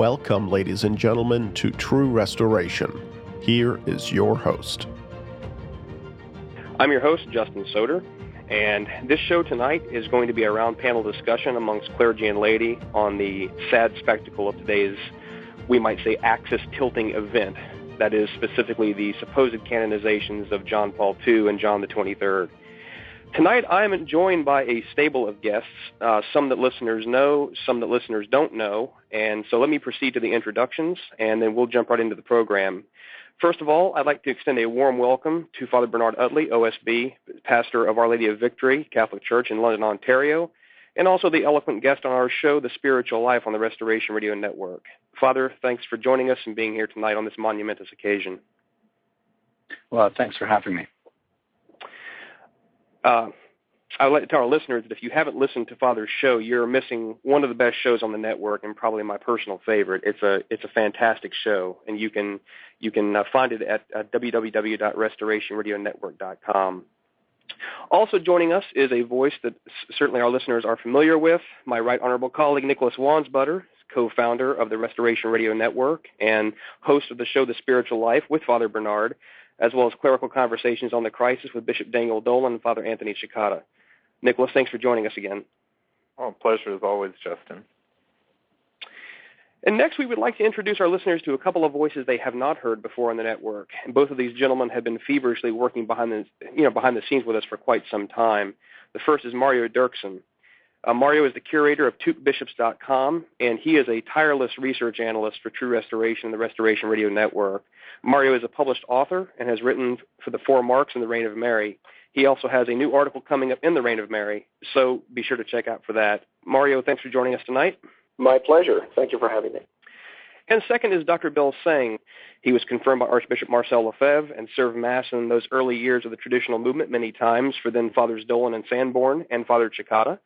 Welcome, ladies and gentlemen, to True Restoration. Here is your host. I'm your host, Justin Soeder, and this show tonight is going to be a round panel discussion amongst clergy and laity on the sad spectacle of today's, we might say, axis tilting event. That is specifically the supposed canonizations of John Paul II and John the 23rd. Tonight, I am joined by a stable of guests, uh, some that listeners know, some that listeners don't know. And so let me proceed to the introductions, and then we'll jump right into the program. First of all, I'd like to extend a warm welcome to Father Bernard Uttley, OSB, pastor of Our Lady of Victory Catholic Church in London, Ontario, and also the eloquent guest on our show, The Spiritual Life on the Restoration Radio Network. Father, thanks for joining us and being here tonight on this monumentous occasion. Well, thanks for having me uh, I would like to tell our listeners that if you haven't listened to Father's show, you're missing one of the best shows on the network and probably my personal favorite. It's a it's a fantastic show, and you can you can uh, find it at uh, www.restorationradionetwork.com. Also joining us is a voice that certainly our listeners are familiar with. My right honorable colleague Nicholas Wansbutter, co-founder of the Restoration Radio Network and host of the show The Spiritual Life with Father Bernard as well as clerical conversations on the crisis with Bishop Daniel Dolan and Father Anthony Cekada. Nicholas, thanks for joining us again. Oh, pleasure as always, Justin. And next, we would like to introduce our listeners to a couple of voices they have not heard before on the network. And both of these gentlemen have been feverishly working behind the, you know, behind the scenes with us for quite some time. The first is Mario Derksen. Uh, Mario is the curator of TrueBishops.com, and he is a tireless research analyst for True Restoration and the Restoration Radio Network. Mario is a published author and has written for the Four Marks and the Reign of Mary. He also has a new article coming up in the Reign of Mary, so be sure to check out for that. Mario, thanks for joining us tonight. My pleasure. Thank you for having me. And second is Dr. Bill Seng. He was confirmed by Archbishop Marcel Lefebvre and served Mass in those early years of the traditional movement many times for then Fathers Dolan and Sanborn and Father Cekada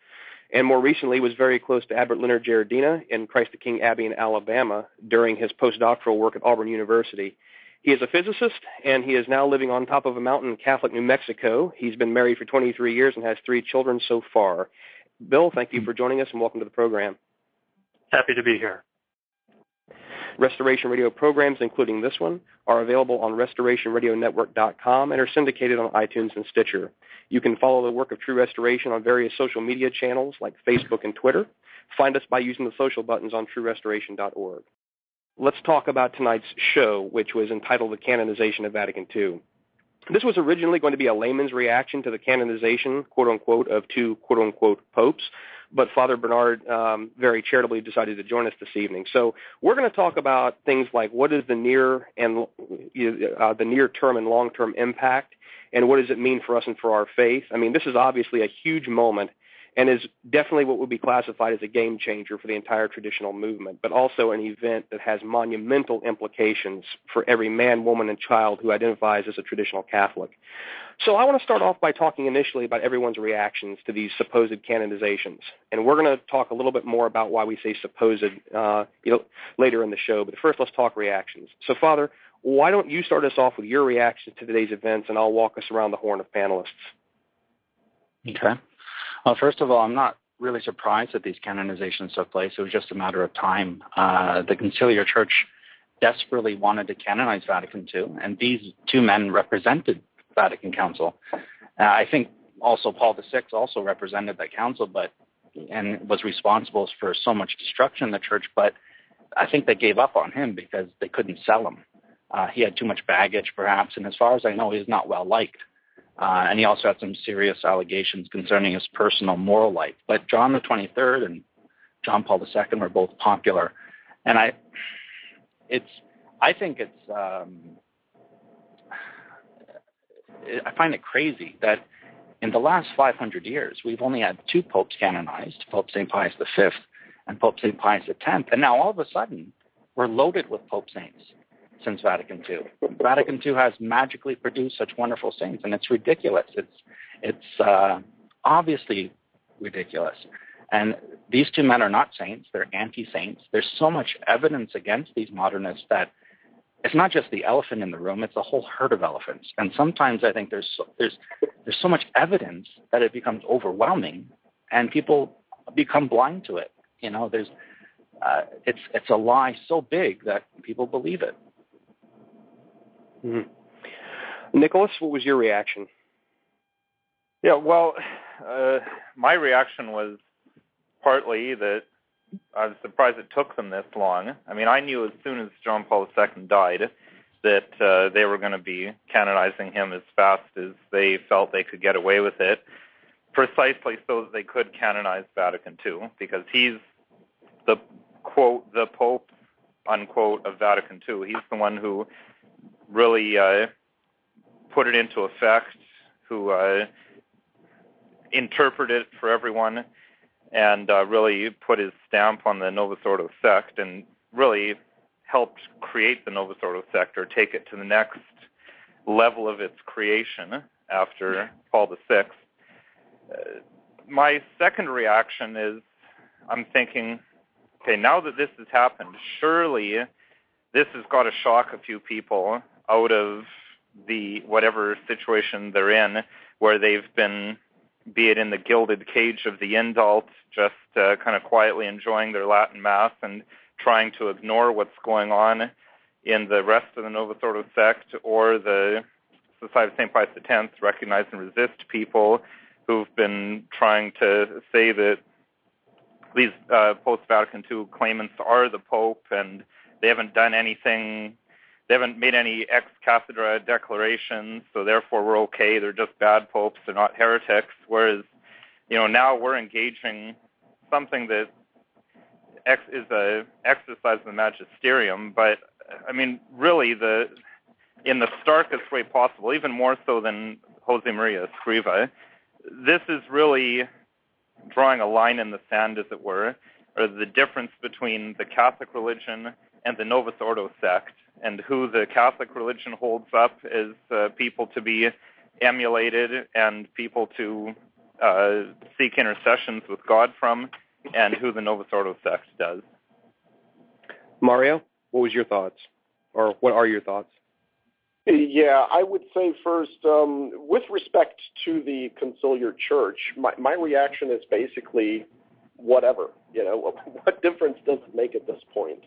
and more recently was very close to Abbot Leonard Giardina in Christ the King Abbey in Alabama during his postdoctoral work at Auburn University. He is a physicist, and he is now living on top of a mountain in Catholic New Mexico. He's been married for 23 years and has three children so far. Bill, thank you for joining us and welcome to the program. Happy to be here. Restoration Radio programs, including this one, are available on restorationradionetwork.com and are syndicated on iTunes and Stitcher. You can follow the work of True Restoration on various social media channels like Facebook and Twitter. Find us by using the social buttons on truerestoration.org. Let's talk about tonight's show, which was entitled The Canonization of Vatican II. This was originally going to be a layman's reaction to the canonization, quote unquote, of two quote unquote popes, but Father Bernard um, very charitably decided to join us this evening. So we're going to talk about things like what is the near and uh, the near term and long term impact and what does it mean for us and for our faith? I mean, this is obviously a huge moment and is definitely what would be classified as a game changer for the entire traditional movement, but also an event that has monumental implications for every man, woman, and child who identifies as a traditional Catholic. So I want to start off by talking initially about everyone's reactions to these supposed canonizations, and we're going to talk a little bit more about why we say supposed, uh, you know, later in the show. But first, let's talk reactions. So, Father, why don't you start us off with your reactions to today's events, and I'll walk us around the horn of panelists. Okay. Well, first of all, I'm not really surprised that these canonizations took place. It was just a matter of time. Uh, the Conciliar Church desperately wanted to canonize Vatican II, and these two men represented Vatican Council. Uh, I think also Paul VI also represented that council, but and was responsible for so much destruction in the church. But I think they gave up on him because they couldn't sell him. Uh, he had too much baggage, perhaps, and as far as I know, he's not well liked. Uh, and he also had some serious allegations concerning his personal moral life. But John the 23rd and John Paul II were both popular, and I, it's, I think it's, um, I find it crazy that in the last 500 years we've only had two popes canonized, Pope St. Pius V and Pope St. Pius X, and now all of a sudden we're loaded with pope saints since Vatican II. Vatican II has magically produced such wonderful saints, and it's ridiculous. It's it's uh, obviously ridiculous. And these two men are not saints; they're anti-saints. There's so much evidence against these modernists that it's not just the elephant in the room; it's a whole herd of elephants. And sometimes I think there's so, there's there's so much evidence that it becomes overwhelming, and people become blind to it. You know, there's uh, it's it's a lie so big that people believe it. Mm-hmm. Nicholas, what was your reaction? Yeah, well, uh, my reaction was partly that I was surprised it took them this long. I mean, I knew as soon as John Paul II died that uh, they were going to be canonizing him as fast as they felt they could get away with it, precisely so that they could canonize Vatican II, because he's the quote the Pope unquote of Vatican II. He's the one who really uh, put it into effect, who uh, interpreted it for everyone, and uh, really put his stamp on the Novus Ordo sect, and really helped create the Novus Ordo sect or take it to the next level of its creation after Paul VI. Uh, my second reaction is I'm thinking, okay, now that this has happened, surely this has got to shock a few people out of the whatever situation they're in, where they've been, be it in the gilded cage of the indult, just uh, kind of quietly enjoying their Latin Mass and trying to ignore what's going on in the rest of the Novus Ordo sect, or the Society of St. Pius X, recognize and resist people who've been trying to say that these uh, post-Vatican II claimants are the Pope and they haven't done anything they haven't made any ex cathedra declarations, so therefore we're okay. They're just bad popes. They're not heretics. Whereas, you know, now we're engaging something that ex- is a exercise of the magisterium. But I mean, really, the in the starkest way possible, even more so than Jose Maria Escriva, this is really drawing a line in the sand, as it were, or the difference between the Catholic religion and the Novus Ordo sect and who the Catholic religion holds up as uh, people to be emulated and people to uh, seek intercessions with God from, and who the Novus Ordo sect does. Mario, what was your thoughts, or what are your thoughts? Yeah, I would say first, um, with respect to the conciliar church, my, my reaction is basically whatever. You know, what difference does it make at this point?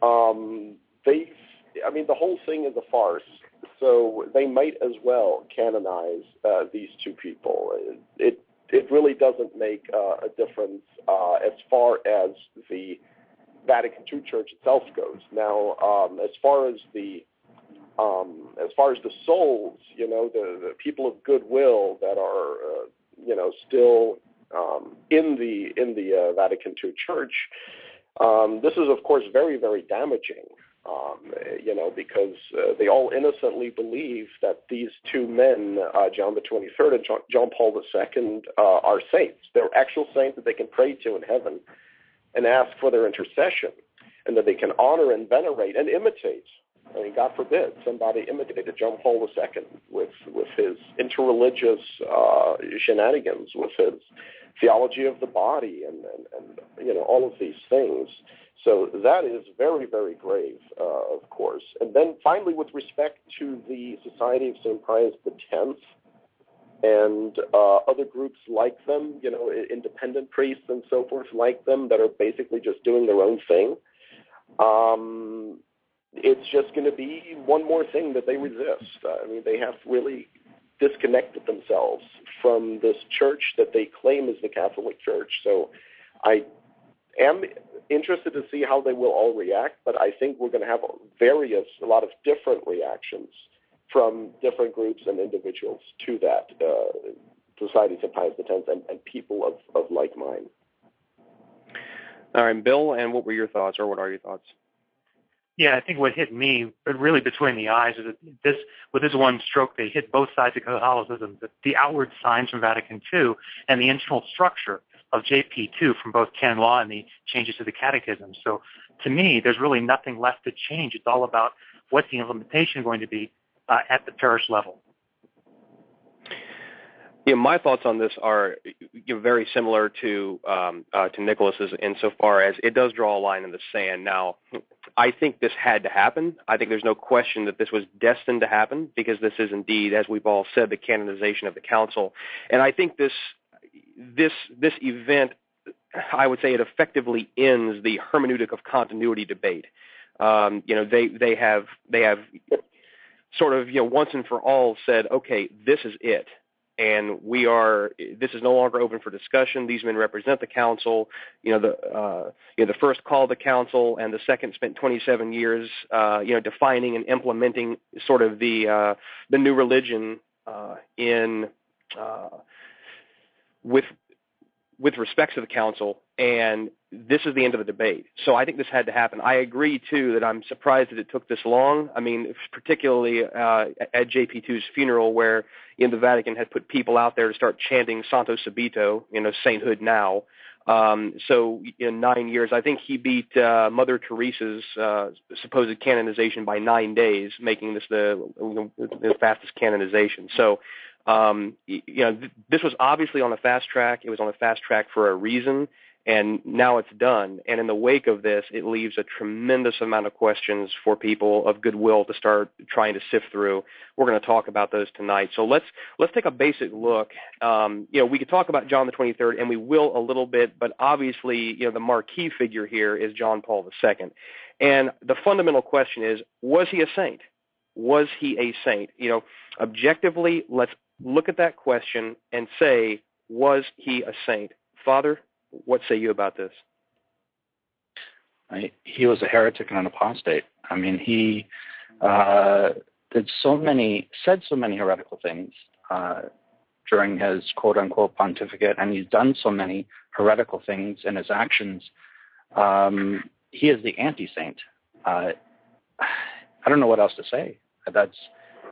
Um, they, I mean, the whole thing is a farce. So they might as well canonize uh, these two people. It it really doesn't make uh, a difference uh, as far as the Vatican II Church itself goes. Now, um, as far as the um, as far as the souls, you know, the, the people of goodwill that are, uh, you know, still um, in the in the uh, Vatican II Church, um, this is of course very very damaging um, you know, because uh, they all innocently believe that these two men, uh, John the 23rd and John, Paul II, uh, are saints. They're actual saints that they can pray to in heaven and ask for their intercession, and that they can honor and venerate and imitate. I mean, God forbid somebody imitated John Paul II with with his interreligious uh, shenanigans, with his theology of the body, and, and, and you know all of these things. So that is very, very grave, uh, of course. And then finally, with respect to the Society of St. Pius X and uh, other groups like them, you know, independent priests and so forth like them that are basically just doing their own thing, um, it's just going to be one more thing that they resist. I mean, they have really disconnected themselves from this church that they claim is the Catholic Church. So I am interested to see how they will all react, but I think we're going to have various, a lot of different reactions from different groups and individuals to that uh, Society of Pius X and, and people of, of like mind. All right, Bill, and what were your thoughts, or what are your thoughts? Yeah, I think what hit me, but really between the eyes, is that this with this one stroke, they hit both sides of Catholicism: the, the outward signs from Vatican II and the internal structure of JP2 from both canon law and the changes to the catechism. So to me, there's really nothing left to change. It's all about what's the implementation going to be uh, at the parish level. Yeah, my thoughts on this are you know, very similar to um, uh, to Nicholas's insofar as it does draw a line in the sand. Now, I think this had to happen. I think there's no question that this was destined to happen because this is indeed, as we've all said, the canonization of the council. And I think this this this event I would say it effectively ends the hermeneutic of continuity debate. Um, you know, they they have they have sort of you know once and for all said, okay, this is it and we are this is no longer open for discussion. These men represent the council. You know the uh, you know the first called the council and the second spent 27 years uh, you know defining and implementing sort of the uh, the new religion uh, in uh, with with respect to the council, and this is the end of the debate. So I think this had to happen. I agree too that I'm surprised that it took this long. I mean, particularly uh, at JP2's funeral, where in the Vatican had put people out there to start chanting "Santo Subito," you know, sainthood now. Um, so in nine years, I think he beat uh, Mother Teresa's uh, supposed canonization by nine days, making this the, the fastest canonization. So um, you know, th- this was obviously on a fast track. It was on a fast track for a reason, and now it's done. And in the wake of this, it leaves a tremendous amount of questions for people of goodwill to start trying to sift through. We're going to talk about those tonight. So let's let's take a basic look. Um, you know, we could talk about John the 23rd, and we will a little bit, but obviously, you know, the marquee figure here is John Paul II. And the fundamental question is, was he a saint? Was he a saint? You know, objectively, let's look at that question and say, was he a saint? Father, what say you about this? He was a heretic and an apostate. I mean, he uh, did so many, said so many heretical things uh, during his quote unquote pontificate, and he's done so many heretical things in his actions. Um, he is the anti saint. Uh, I don't know what else to say. That's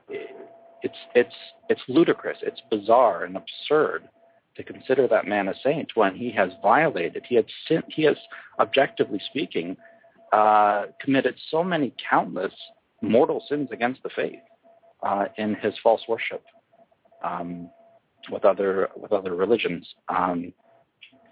it's it's it's ludicrous. It's bizarre and absurd to consider that man a saint when he has violated, he had sin, he has, objectively speaking, uh, committed so many countless mortal sins against the faith uh, in his false worship um, with other with other religions. Um,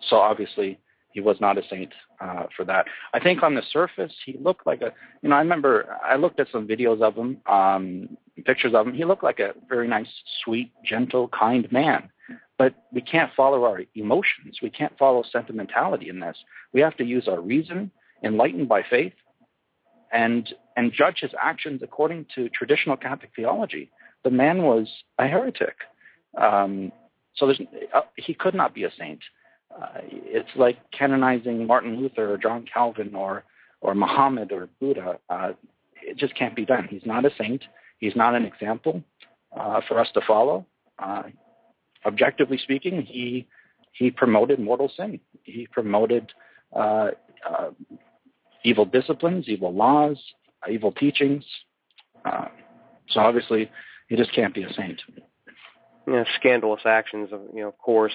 so obviously, he was not a saint uh, for that. I think on the surface he looked like a. You know, I remember I looked at some videos of him, um, pictures of him. He looked like a very nice, sweet, gentle, kind man. But we can't follow our emotions. We can't follow sentimentality in this. We have to use our reason, enlightened by faith, and and judge his actions according to traditional Catholic theology. The man was a heretic. Um, so there's, uh, he could not be a saint. Uh, it's like canonizing Martin Luther or John Calvin or or Muhammad or Buddha. Uh, it just can't be done. He's not a saint. He's not an example uh, for us to follow. Uh, objectively speaking, he he promoted mortal sin. He promoted uh, uh, evil disciplines, evil laws, evil teachings. so obviously, he just can't be a saint you know, scandalous actions of you know of course.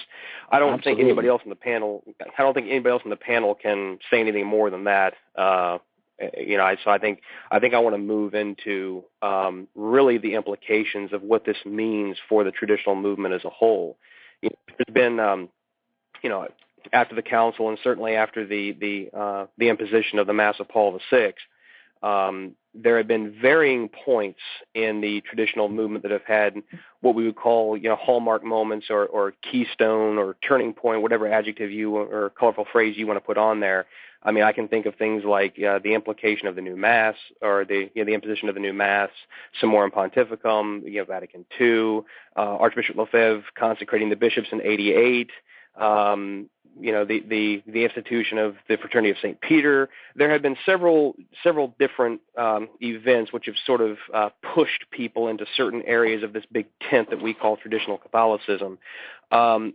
I don't Absolutely. think anybody else in the panel i don't think anybody else in the panel can say anything more than that. Uh you know I, so i think i think i want to move into um really the implications of what this means for the traditional movement as a whole. You know, there's been um you know after the council and certainly after the the uh the imposition of the mass of paul vi um there have been varying points in the traditional movement that have had what we would call, you know, hallmark moments or, or keystone or turning point, whatever adjective you or colorful phrase you want to put on there. I mean, I can think of things like uh, the implication of the new mass or the you know, the imposition of the new mass, Summorum Pontificum, you know, Vatican II, uh, Archbishop Lefebvre consecrating the bishops in '88. Um, you know the the the institution of the fraternity of Saint Peter. There have been several several different um, events which have sort of uh, pushed people into certain areas of this big tent that we call traditional Catholicism. Um,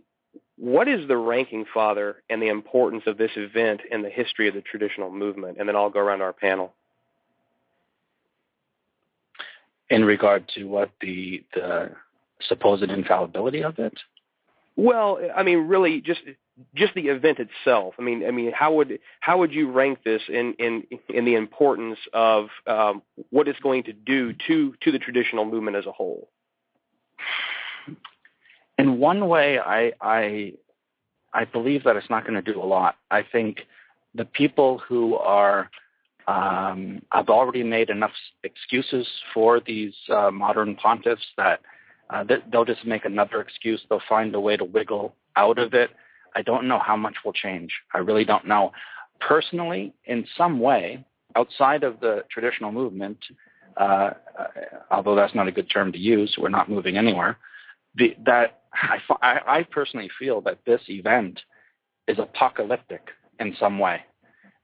what is the ranking, Father, and the importance of this event in the history of the traditional movement? And then I'll go around our panel. In regard to what the the supposed infallibility of it? Well, I mean, really, just just the event itself. I mean, I mean, how would how would you rank this in in in the importance of um, what it's going to do to to the traditional movement as a whole? In one way, I I I believe that it's not going to do a lot. I think the people who are um, have already made enough excuses for these uh, modern pontiffs that uh, they'll just make another excuse. They'll find a way to wiggle out of it I don't know how much will change. I really don't know. Personally, in some way, outside of the traditional movement, uh, although that's not a good term to use, we're not moving anywhere. The, that I, I personally feel that this event is apocalyptic in some way.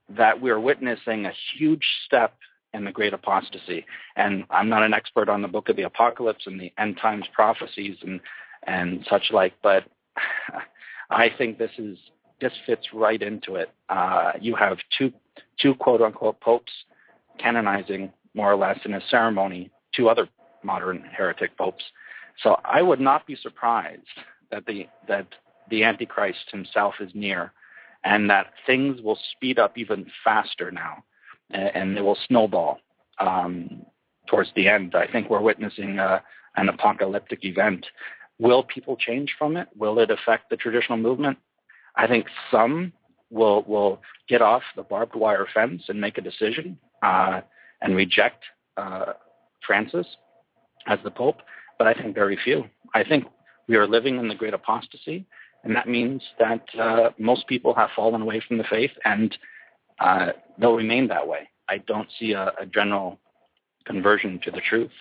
That we're witnessing a huge step in the great apostasy. And I'm not an expert on the book of the apocalypse and the end times prophecies and and such like, but I think this is this fits right into it. Uh, you have two two quote unquote popes canonizing more or less in a ceremony two other modern heretic popes. So I would not be surprised that the that the Antichrist himself is near, and that things will speed up even faster now, and, and they will snowball um, towards the end. I think we're witnessing uh, an apocalyptic event. Will people change from it? Will it affect the traditional movement? I think some will will get off the barbed wire fence and make a decision uh, and reject uh, Francis as the Pope, but I think very few. I think we are living in the great apostasy, and that means that uh, most people have fallen away from the faith, and uh, they'll remain that way. I don't see a, a general conversion to the truth.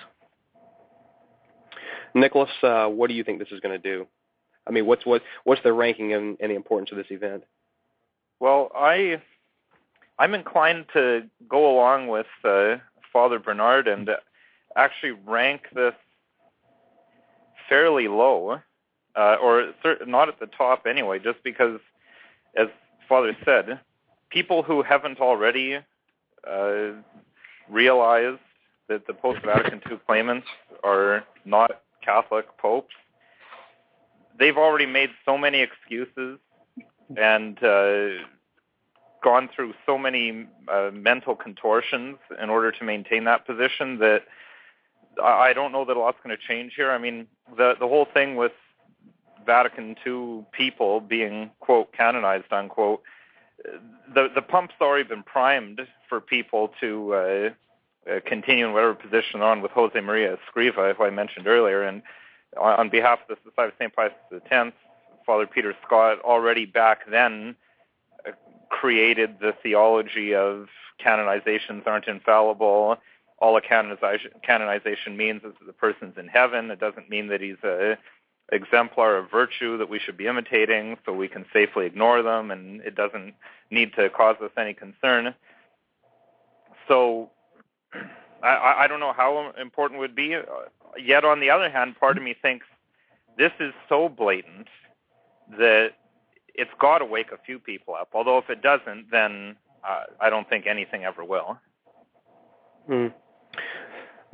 Nicholas, uh, what do you think this is going to do? I mean, what's what what's the ranking and, and the importance of this event? Well, I I'm inclined to go along with uh, Father Bernard and actually rank this fairly low, uh, or not at the top anyway, just because, as Father said, people who haven't already uh, realized that the post-Vatican II claimants are not Catholic popes, they've already made so many excuses and uh, gone through so many uh, mental contortions in order to maintain that position that I don't know that a lot's going to change here. I mean, the the whole thing with Vatican II people being quote canonized unquote, the the pump's already been primed for people to uh, uh, continue in whatever position they're on with Jose Maria Escriva, who I mentioned earlier, and on, on behalf of the Society of St. Pius X, Father Peter Scott already back then uh, created the theology of canonizations aren't infallible all a canonization, canonization means is that the person's in heaven. It doesn't mean that he's a exemplar of virtue that we should be imitating, so we can safely ignore them, and it doesn't need to cause us any concern. So I, I don't know how important it would be. Yet, on the other hand, part of me thinks this is so blatant that it's got to wake a few people up. Although if it doesn't, then uh, I don't think anything ever will. Hmm.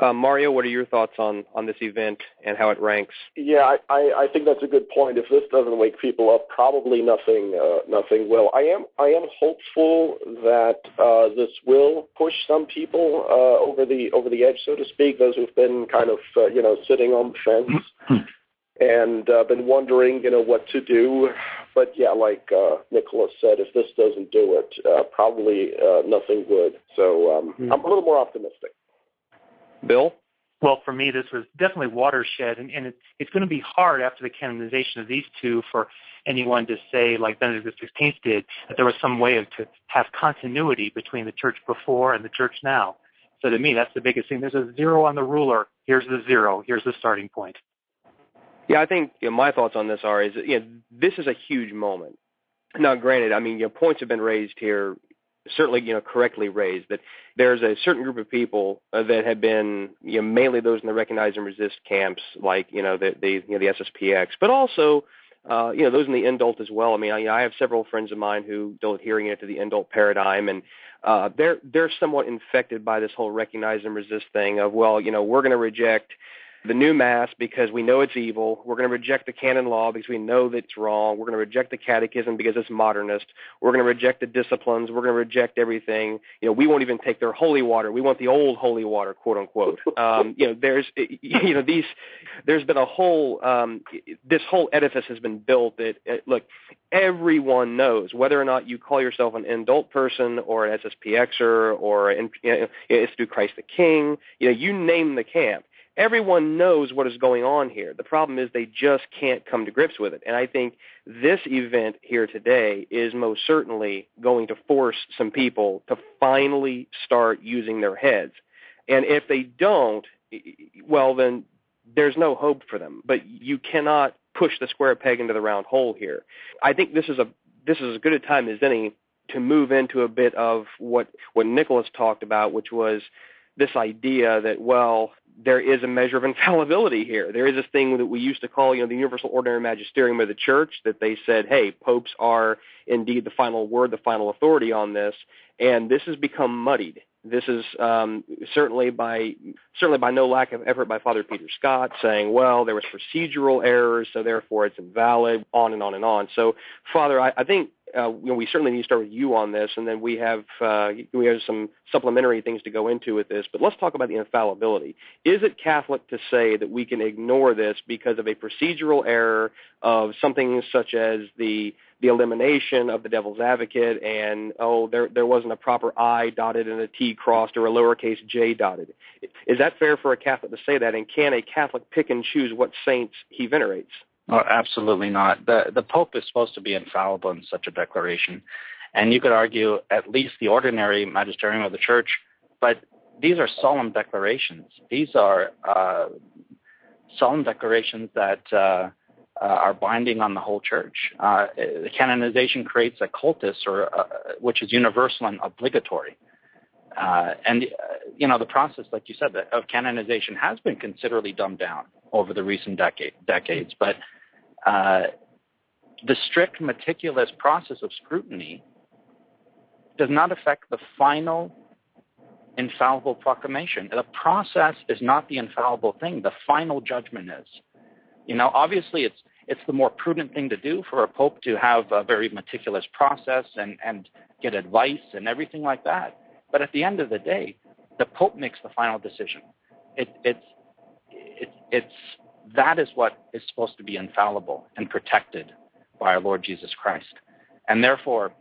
Uh, Mario, what are your thoughts on on this event and how it ranks? Yeah, I, I think that's a good point. If this doesn't wake people up, probably nothing uh, nothing will. I am I am hopeful that uh, this will push some people uh, over the over the edge, so to speak. Those who've been kind of uh, you know sitting on the fence and uh, been wondering you know what to do. But yeah, like uh, Nicholas said, if this doesn't do it, uh, probably uh, nothing would. So um, mm-hmm. I'm a little more optimistic. Bill? Well, for me, this was definitely watershed, and, and it, it's going to be hard after the canonization of these two for anyone to say, like Benedict XVI did, that there was some way of, to have continuity between the church before and the church now. So to me, that's the biggest thing. There's a zero on the ruler. Here's the zero. Here's the starting point. Yeah, I think you know, my thoughts on this are is you know, this is a huge moment. Now, granted, I mean, you know, points have been raised here certainly you know correctly raised that there's a certain group of people uh, that have been you know mainly those in the recognize and resist camps like you know the the you know the SSPX but also uh, you know those in the indult as well. I mean I, I have several friends of mine who don't adhering into the indult paradigm and uh, they're they're somewhat infected by this whole recognize and resist thing of well you know we're going to reject the new mass because we know it's evil. We're going to reject the canon law because we know that it's wrong. We're going to reject the catechism because it's modernist. We're going to reject the disciplines. We're going to reject everything. You know, we won't even take their holy water. We want the old holy water, quote unquote. Um, you know, there's, you know, these, there's been a whole, um, this whole edifice has been built that, uh, look, everyone knows whether or not you call yourself an indult person or an SSPXer or an, you know, Institute Christ the King, you know, you name the camp everyone knows what is going on here. The problem is they just can't come to grips with it. And I think this event here today is most certainly going to force some people to finally start using their heads. And if they don't, well, then there's no hope for them. But you cannot push the square peg into the round hole here. I think this is a this is as good a time as any to move into a bit of what what Nicholas talked about, which was this idea that well there is a measure of infallibility here. There is this thing that we used to call, you know, the universal ordinary magisterium of the church that they said, hey, popes are indeed the final word, the final authority on this, and this has become muddied. This is um, certainly by certainly by no lack of effort by Father Peter Scott saying, well, there was procedural errors, so therefore it's invalid, on and on and on. So, Father, I, I think uh, you know, we certainly need to start with you on this, and then we have uh, we have some supplementary things to go into with this. But let's talk about the infallibility. Is it Catholic to say that we can ignore this because of a procedural error of something such as the the elimination of the devil's advocate and oh there there wasn't a proper I dotted and a T crossed or a lowercase j dotted? Is that fair for a Catholic to say that? And can a Catholic pick and choose what saints he venerates? Oh, absolutely not. The the Pope is supposed to be infallible in such a declaration, and you could argue at least the ordinary magisterium of the Church, but these are solemn declarations. These are uh, solemn declarations that uh, uh, are binding on the whole Church. Uh, the canonization creates a cultus, or uh, which is universal and obligatory. Uh, and you know the process, like you said, of canonization has been considerably dumbed down over the recent decade, decades, but uh, the strict, meticulous process of scrutiny does not affect the final infallible proclamation. The process is not the infallible thing. The final judgment is. You know, obviously, it's it's the more prudent thing to do for a pope to have a very meticulous process and and get advice and everything like that. But at the end of the day, the pope makes the final decision. It, it's it, it's that is what is supposed to be infallible and protected by our Lord Jesus Christ. And therefore,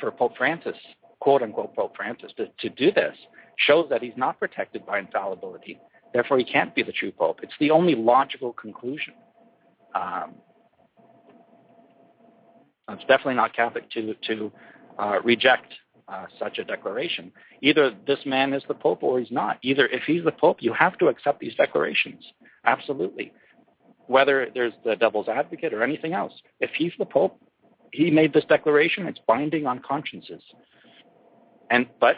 for Pope Francis, quote unquote Pope Francis, to, to do this shows that he's not protected by infallibility. Therefore, he can't be the true Pope. It's the only logical conclusion. Um, it's definitely not Catholic to, to uh, reject uh, such a declaration. Either this man is the Pope or he's not. Either if he's the Pope, you have to accept these declarations. Absolutely. Whether there's the devil's advocate or anything else. If he's the Pope, he made this declaration, it's binding on consciences. And but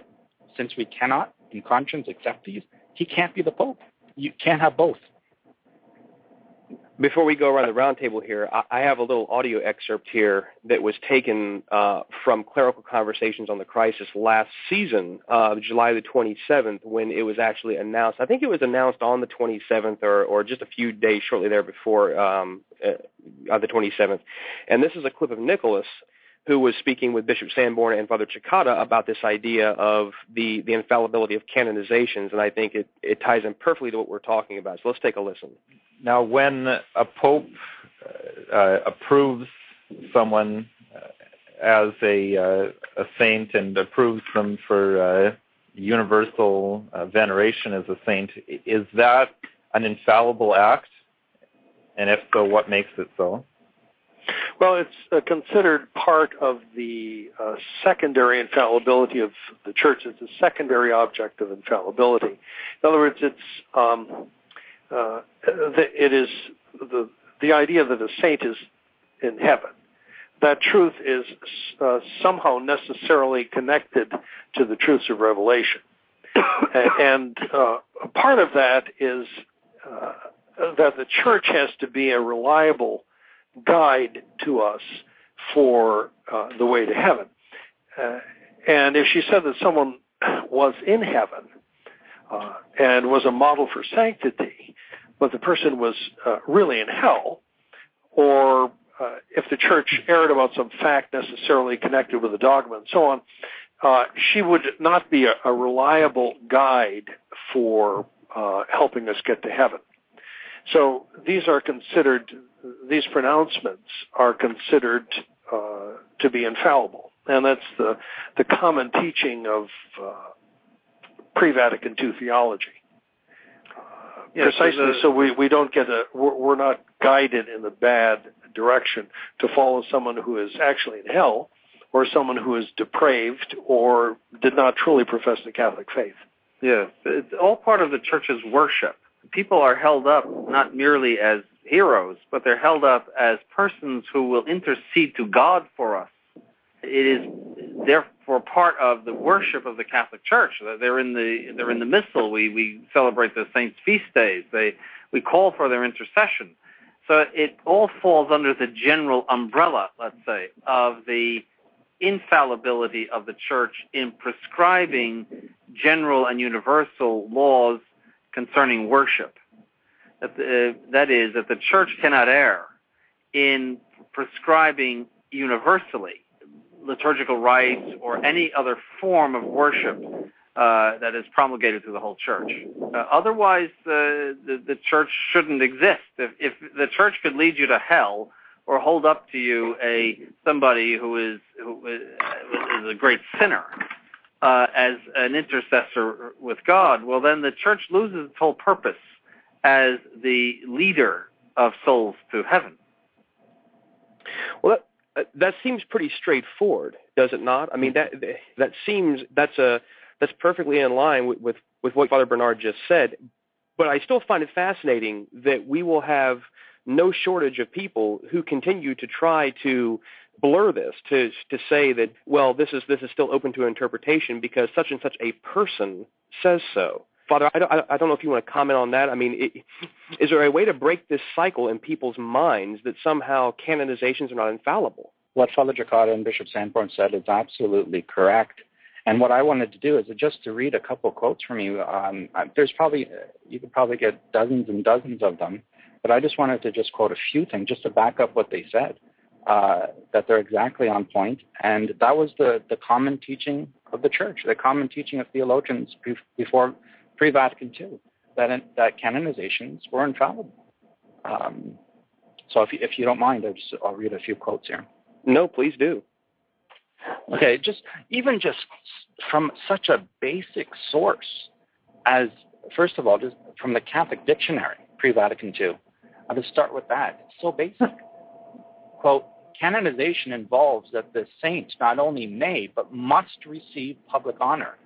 since we cannot in conscience accept these, he can't be the Pope. You can't have both. Before we go around the roundtable here, I have a little audio excerpt here that was taken uh, from Clerical Conversations on the Crisis last season, uh, July the 27th, when it was actually announced. I think it was announced on the 27th or, or just a few days shortly there before um, uh, the 27th. And this is a clip of Nicholas who was speaking with Bishop Sanborn and Father Cekada about this idea of the, the infallibility of canonizations, and I think it, it ties in perfectly to what we're talking about. So let's take a listen. Now, when a pope uh, uh, approves someone uh, as a, uh, a saint and approves them for uh, universal uh, veneration as a saint, is that an infallible act? And if so, what makes it so? Well, it's uh, considered part of the uh, secondary infallibility of the church. It's a secondary object of infallibility. In other words, it's um, uh, it is the the idea that a saint is in heaven. That truth is uh, somehow necessarily connected to the truths of Revelation, and uh, part of that is uh, that the church has to be a reliable guide to us for uh, the way to heaven. Uh, and if she said that someone was in heaven uh, and was a model for sanctity, but the person was uh, really in hell, or uh, if the church erred about some fact necessarily connected with the dogma and so on, uh, she would not be a, a reliable guide for helping us get to heaven. So these are considered these pronouncements are considered uh, to be infallible, and that's the the common teaching of uh, pre-Vatican II theology. Uh, Yeah, Precisely. So, the, so we, we don't get a we're, we're not guided in the bad direction to follow someone who is actually in hell or someone who is depraved or did not truly profess the Catholic faith. Yeah, it's all part of the church's worship. People are held up not merely as heroes, but they're held up as persons who will intercede to God for us. It is therefore part of the worship of the Catholic Church. They're in the they're in the missal. We we celebrate the saints' feast days. They we call for their intercession. So it all falls under the general umbrella, let's say, of the infallibility of the church in prescribing general and universal laws concerning worship. That, the, that is, that the church cannot err in prescribing universally liturgical rites or any other form of worship uh, that is promulgated through the whole church. Uh, otherwise, uh, the, the church shouldn't exist. If, if the church could lead you to hell or hold up to you a somebody who is who is a great sinner uh, as an intercessor with God, well, then the church loses its whole purpose as the leader of souls to heaven. Well, that, uh, that seems pretty straightforward, does it not? I mean, that that seems that's a that's perfectly in line with, with, with what Father Bernard just said. But I still find it fascinating that we will have no shortage of people who continue to try to blur this to to say that well this is this is still open to interpretation because such and such a person says so. Father, I don't, I don't know if you want to comment on that. I mean, it, is there a way to break this cycle in people's minds that somehow canonizations are not infallible? What Father Cekada and Bishop Sanborn said is absolutely correct. And what I wanted to do is just to read a couple quotes from you. Um, there's probably you could probably get dozens and dozens of them, but I just wanted to just quote a few things just to back up what they said. Uh, that they're exactly on point, and that was the the common teaching of the church, the common teaching of theologians before pre-Vatican II, that that canonizations were infallible. Um, so if you, if you don't mind, I'll, just, I'll read a few quotes here. No, please do. Okay, just even just from such a basic source as, first of all, just from the Catholic Dictionary, pre-Vatican II. I'll just start with that. It's so basic. Quote, canonization involves that the saint not only may, but must receive public honor.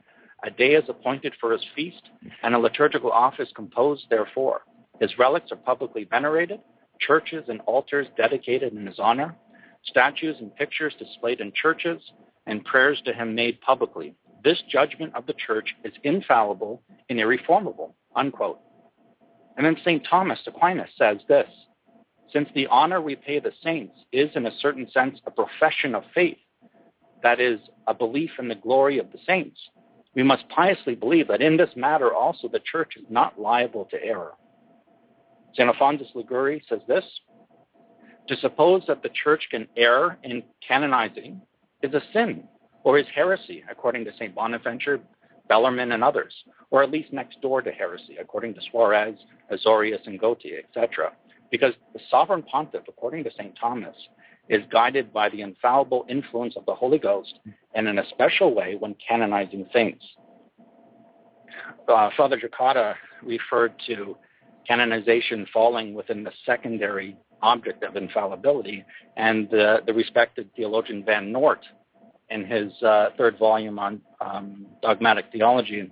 A day is appointed for his feast, and a liturgical office composed therefor. His relics are publicly venerated, churches and altars dedicated in his honor, statues and pictures displayed in churches, and prayers to him made publicly. This judgment of the church is infallible and irreformable. Unquote. And then St. Thomas Aquinas says this Since the honor we pay the saints is, in a certain sense, a profession of faith, that is, a belief in the glory of the saints, we must piously believe that in this matter also the church is not liable to error. St. Alphonsus Liguori says this to suppose that the church can err in canonizing is a sin or is heresy, according to St. Bonaventure, Bellarmine, and others, or at least next door to heresy, according to Suarez, Azorius, and Gotti, etc. Because the sovereign pontiff, according to St. Thomas, is guided by the infallible influence of the Holy Ghost, and in a special way when canonizing saints. Uh, Father Cekada referred to canonization falling within the secondary object of infallibility. And uh, the respected theologian Van Noort, in his uh, third volume on um, dogmatic theology and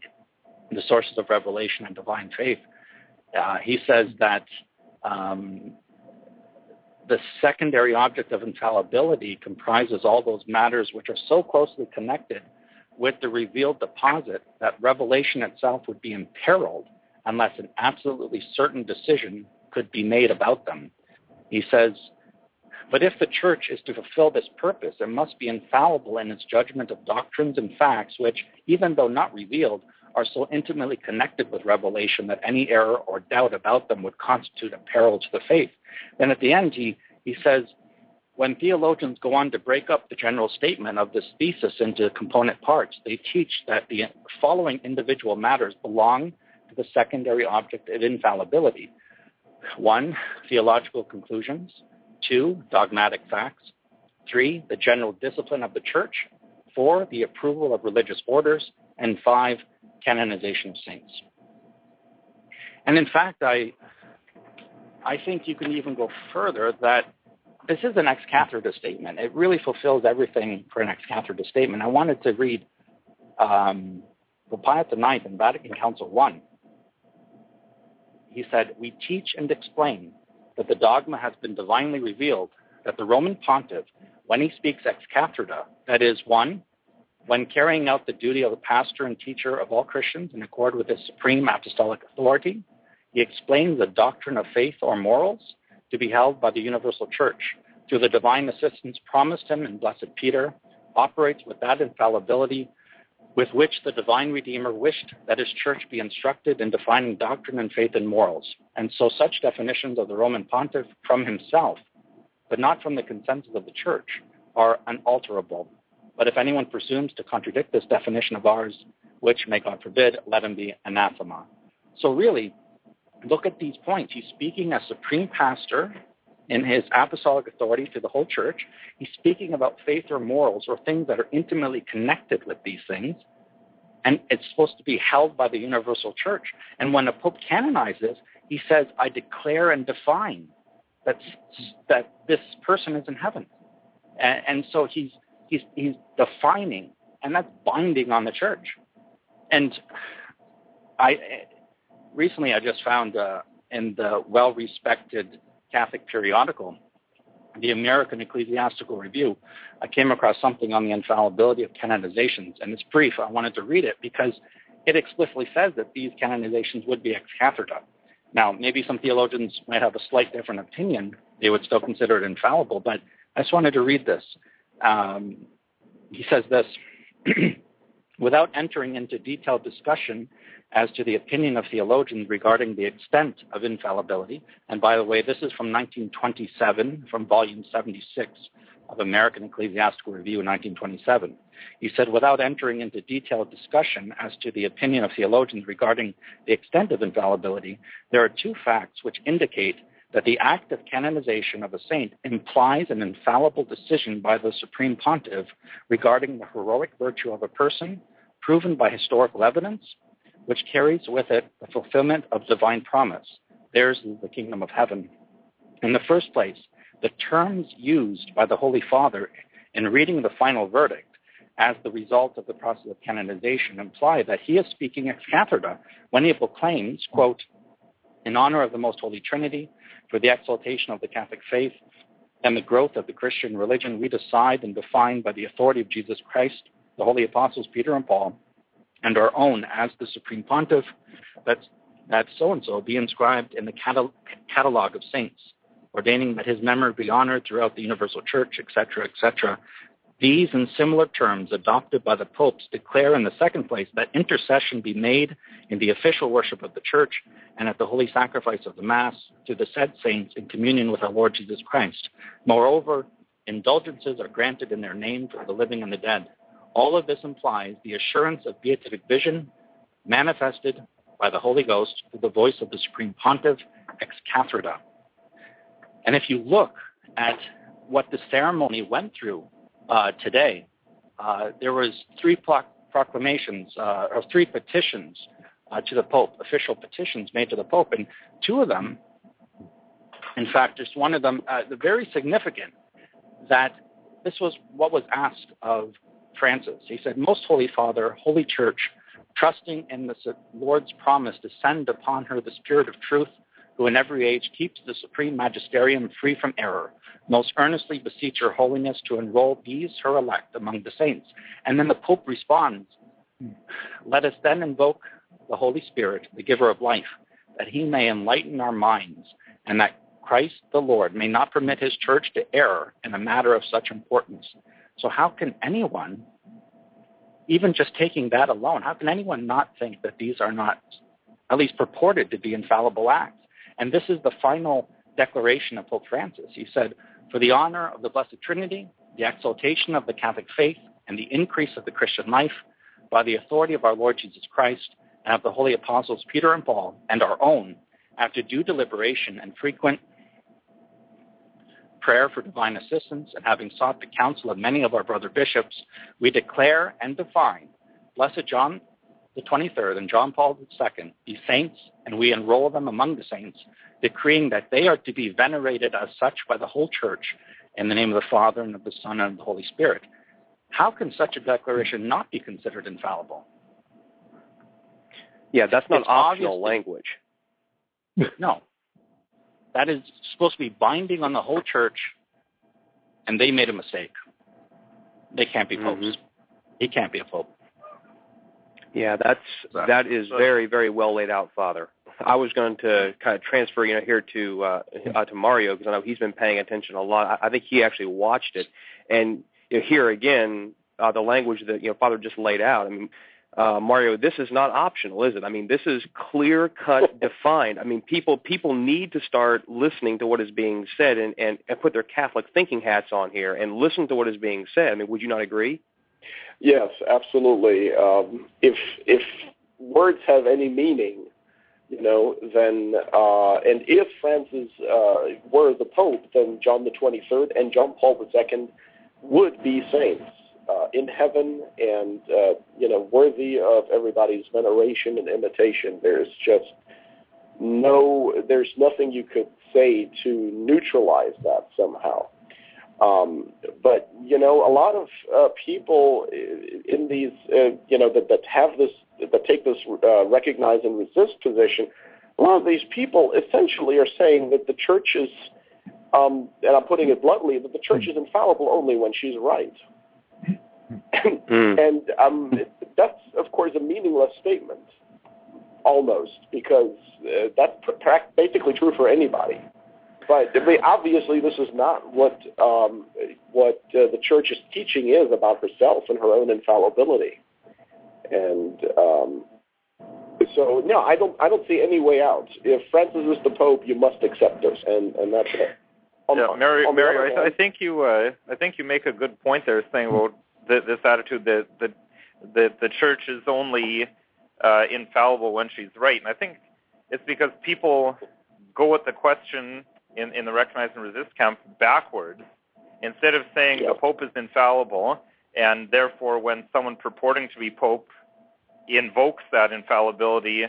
the sources of revelation and divine faith, uh, he says that um, the secondary object of infallibility comprises all those matters which are so closely connected with the revealed deposit that revelation itself would be imperiled unless an absolutely certain decision could be made about them. He says, But if the church is to fulfill this purpose, it must be infallible in its judgment of doctrines and facts which, even though not revealed, are so intimately connected with revelation that any error or doubt about them would constitute a peril to the faith. Then at the end, he, he says, when theologians go on to break up the general statement of this thesis into component parts, they teach that the following individual matters belong to the secondary object of infallibility one, theological conclusions. Two, dogmatic facts. Three, the general discipline of the church. Four, the approval of religious orders. And five, canonization of saints. And in fact, I I think you can even go further that this is an ex cathedra statement. It really fulfills everything for an ex cathedra statement. I wanted to read um, Pius IX in Vatican Council I. He said, We teach and explain that the dogma has been divinely revealed that the Roman pontiff, when he speaks ex cathedra, that is, one, when carrying out the duty of pastor and teacher of all Christians in accord with his supreme apostolic authority, he explains the doctrine of faith or morals to be held by the universal church through the divine assistance promised him in Blessed Peter, operates with that infallibility with which the divine Redeemer wished that his church be instructed in defining doctrine and faith and morals. And so such definitions of the Roman pontiff from himself, but not from the consensus of the church, are unalterable. But if anyone presumes to contradict this definition of ours, which may God forbid, let him be anathema. So really, look at these points. He's speaking as supreme pastor in his apostolic authority to the whole church. He's speaking about faith or morals or things that are intimately connected with these things. And it's supposed to be held by the universal church. And when a pope canonizes, he says, I declare and define that, that this person is in heaven. And, and so he's, he's, he's defining, and that's binding on the church. And I recently I just found uh, in the well-respected Catholic periodical, the American Ecclesiastical Review, I came across something on the infallibility of canonizations, and it's brief. I wanted to read it because it explicitly says that these canonizations would be ex cathedra. Now, maybe some theologians might have a slight different opinion. They would still consider it infallible, but I just wanted to read this. Um, he says this without entering into detailed discussion as to the opinion of theologians regarding the extent of infallibility. And by the way, this is from 1927, from volume 76 of American Ecclesiastical Review in 1927. He said, without entering into detailed discussion as to the opinion of theologians regarding the extent of infallibility, there are two facts which indicate that the act of canonization of a saint implies an infallible decision by the Supreme Pontiff regarding the heroic virtue of a person, proven by historical evidence, which carries with it the fulfillment of divine promise. Theirs is the kingdom of heaven. In the first place, the terms used by the Holy Father in reading the final verdict as the result of the process of canonization imply that he is speaking ex cathedra when he proclaims, quote, in honor of the most holy Trinity, for the exaltation of the Catholic faith and the growth of the Christian religion, we decide and define by the authority of Jesus Christ, the holy apostles Peter and Paul, and our own as the Supreme Pontiff, that that so and so be inscribed in the catalog, catalog of saints, ordaining that his memory be honored throughout the universal church, etc., etc. These and similar terms adopted by the popes declare in the second place that intercession be made in the official worship of the church and at the holy sacrifice of the Mass to the said saints in communion with our Lord Jesus Christ. Moreover, indulgences are granted in their name for the living and the dead. All of this implies the assurance of beatific vision manifested by the Holy Ghost through the voice of the Supreme Pontiff ex cathedra. And if you look at what the ceremony went through today, uh, there was three proclamations uh, or three petitions uh, to the Pope, official petitions made to the Pope, and two of them, in fact, just one of them, uh, very significant, that this was what was asked of Francis. He said, Most Holy Father, Holy Church, trusting in the Lord's promise to send upon her the Spirit of truth, who in every age keeps the supreme magisterium free from error, most earnestly beseech your holiness to enroll these her elect among the saints. And then the Pope responds, Let us then invoke the Holy Spirit, the giver of life, that he may enlighten our minds, and that Christ the Lord may not permit his church to err in a matter of such importance. So how can anyone, even just taking that alone, how can anyone not think that these are not at least purported to be infallible acts? And this is the final declaration of Pope Francis. He said, for the honor of the Blessed Trinity, the exaltation of the Catholic faith, and the increase of the Christian life, by the authority of our Lord Jesus Christ and of the holy apostles Peter and Paul, and our own, after due deliberation and frequent prayer for divine assistance, and having sought the counsel of many of our brother bishops, we declare and define Blessed John the 23rd and John Paul II be saints, and we enroll them among the saints, decreeing that they are to be venerated as such by the whole church in the name of the Father and of the Son and of the Holy Spirit, how can such a declaration not be considered infallible? Yeah, that's not It's optional language. No. That is supposed to be binding on the whole church, and they made a mistake. They can't be popes. Mhm. He can't be a pope. Yeah, that's Exactly. that is very very well laid out, Father. I was going to kind of transfer, you know, here to uh, uh, to Mario because I know he's been paying attention a lot. I, I think he actually watched it, and you know, here again, uh, the language that you know Father just laid out. I mean, uh, Mario, this is not optional, is it? I mean, this is clear cut, defined. I mean, people people need to start listening to what is being said and, and and put their Catholic thinking hats on here and listen to what is being said. I mean, would you not agree? Yes, absolutely. Um, if if words have any meaning, you know, then uh, and if Francis uh, were the Pope, then John the Twenty Third and John Paul Second would be saints uh, in heaven and uh, you know worthy of everybody's veneration and imitation. There's just no, there's nothing you could say to neutralize that somehow. Um, but you know, a lot of uh, people in these, uh, you know, that, that have this, that take this uh, recognize and resist position. A lot of these people essentially are saying that the church is, um, and I'm putting it bluntly, that the church is infallible only when she's right. Mm. And um, that's, of course, a meaningless statement, almost, because uh, that's pr- basically true for anybody. But I mean, obviously, this is not what um, what uh, the church's teaching is about herself and her own infallibility. And um, so, no, I don't. I don't see any way out. If Francis is the Pope, you must accept this, and and that's it. On- yeah, Mary, Mary, I, th- I think you, uh, I think you make a good point there, saying about th- this attitude that that that the church is only uh, infallible when she's right, and I think it's because people go at the question in in the recognize and resist camp backwards. Instead of saying Yeah. the Pope is infallible, and therefore when someone purporting to be Pope invokes that infallibility,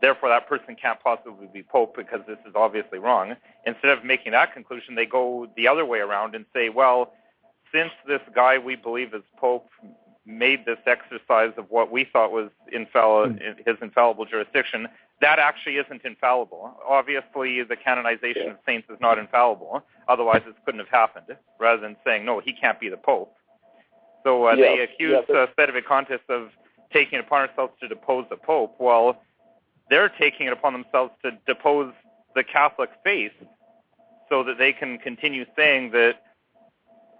therefore that person can't possibly be Pope because this is obviously wrong. Instead of making that conclusion, they go the other way around and say, well, since this guy we believe is Pope made this exercise of what we thought was infalli- hmm. his infallible jurisdiction, that actually isn't infallible. Obviously, the canonization Yeah. of saints is not infallible. Otherwise, this couldn't have happened. Rather than saying, no, he can't be the Pope. So uh, they accuse yeah, uh, Sedevacantists of taking it upon ourselves to depose the Pope. Well, they're taking it upon themselves to depose the Catholic faith so that they can continue saying that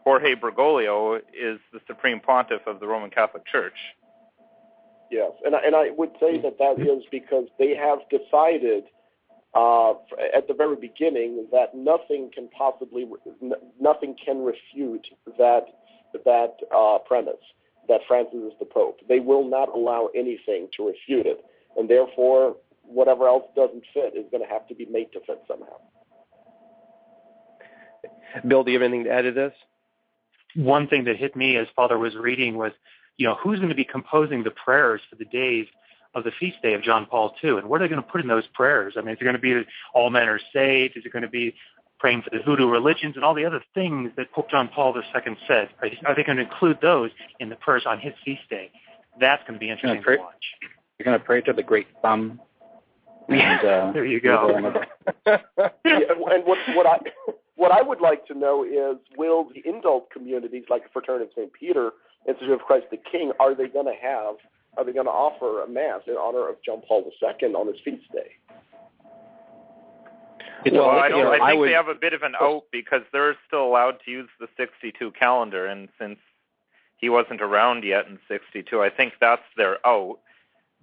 Jorge Bergoglio is the supreme pontiff of the Roman Catholic Church. Yes, and I, and I would say that that is because they have decided uh, at the very beginning that nothing can possibly, n- nothing can refute that that uh, premise that Francis is the Pope. They will not allow anything to refute it, and therefore, whatever else doesn't fit is going to have to be made to fit somehow. Bill, do you have anything to add to this? one thing that hit me as Father was reading was, you know, who's going to be composing the prayers for the days of the feast day of John Paul II, and what are they going to put in those prayers? I mean, is it going to be all men are saved? Is it going to be praying for the voodoo religions and all the other things that Pope John Paul II said? Are, are they going to include those in the prayers on his feast day? That's going to be interesting pray- to watch. You're going to pray to the great thumb. And, uh, There you go. yeah, and what what I what I would like to know is will the indult communities like the Fraternity of St. Peter, Institute of Christ the King, are they going to have are they going to offer a mass in honor of John Paul II on his feast day? Well, I, don't, I think I would- they have a bit of an out because they're still allowed to use the 62 calendar, and since he wasn't around yet in 62, I think that's their out.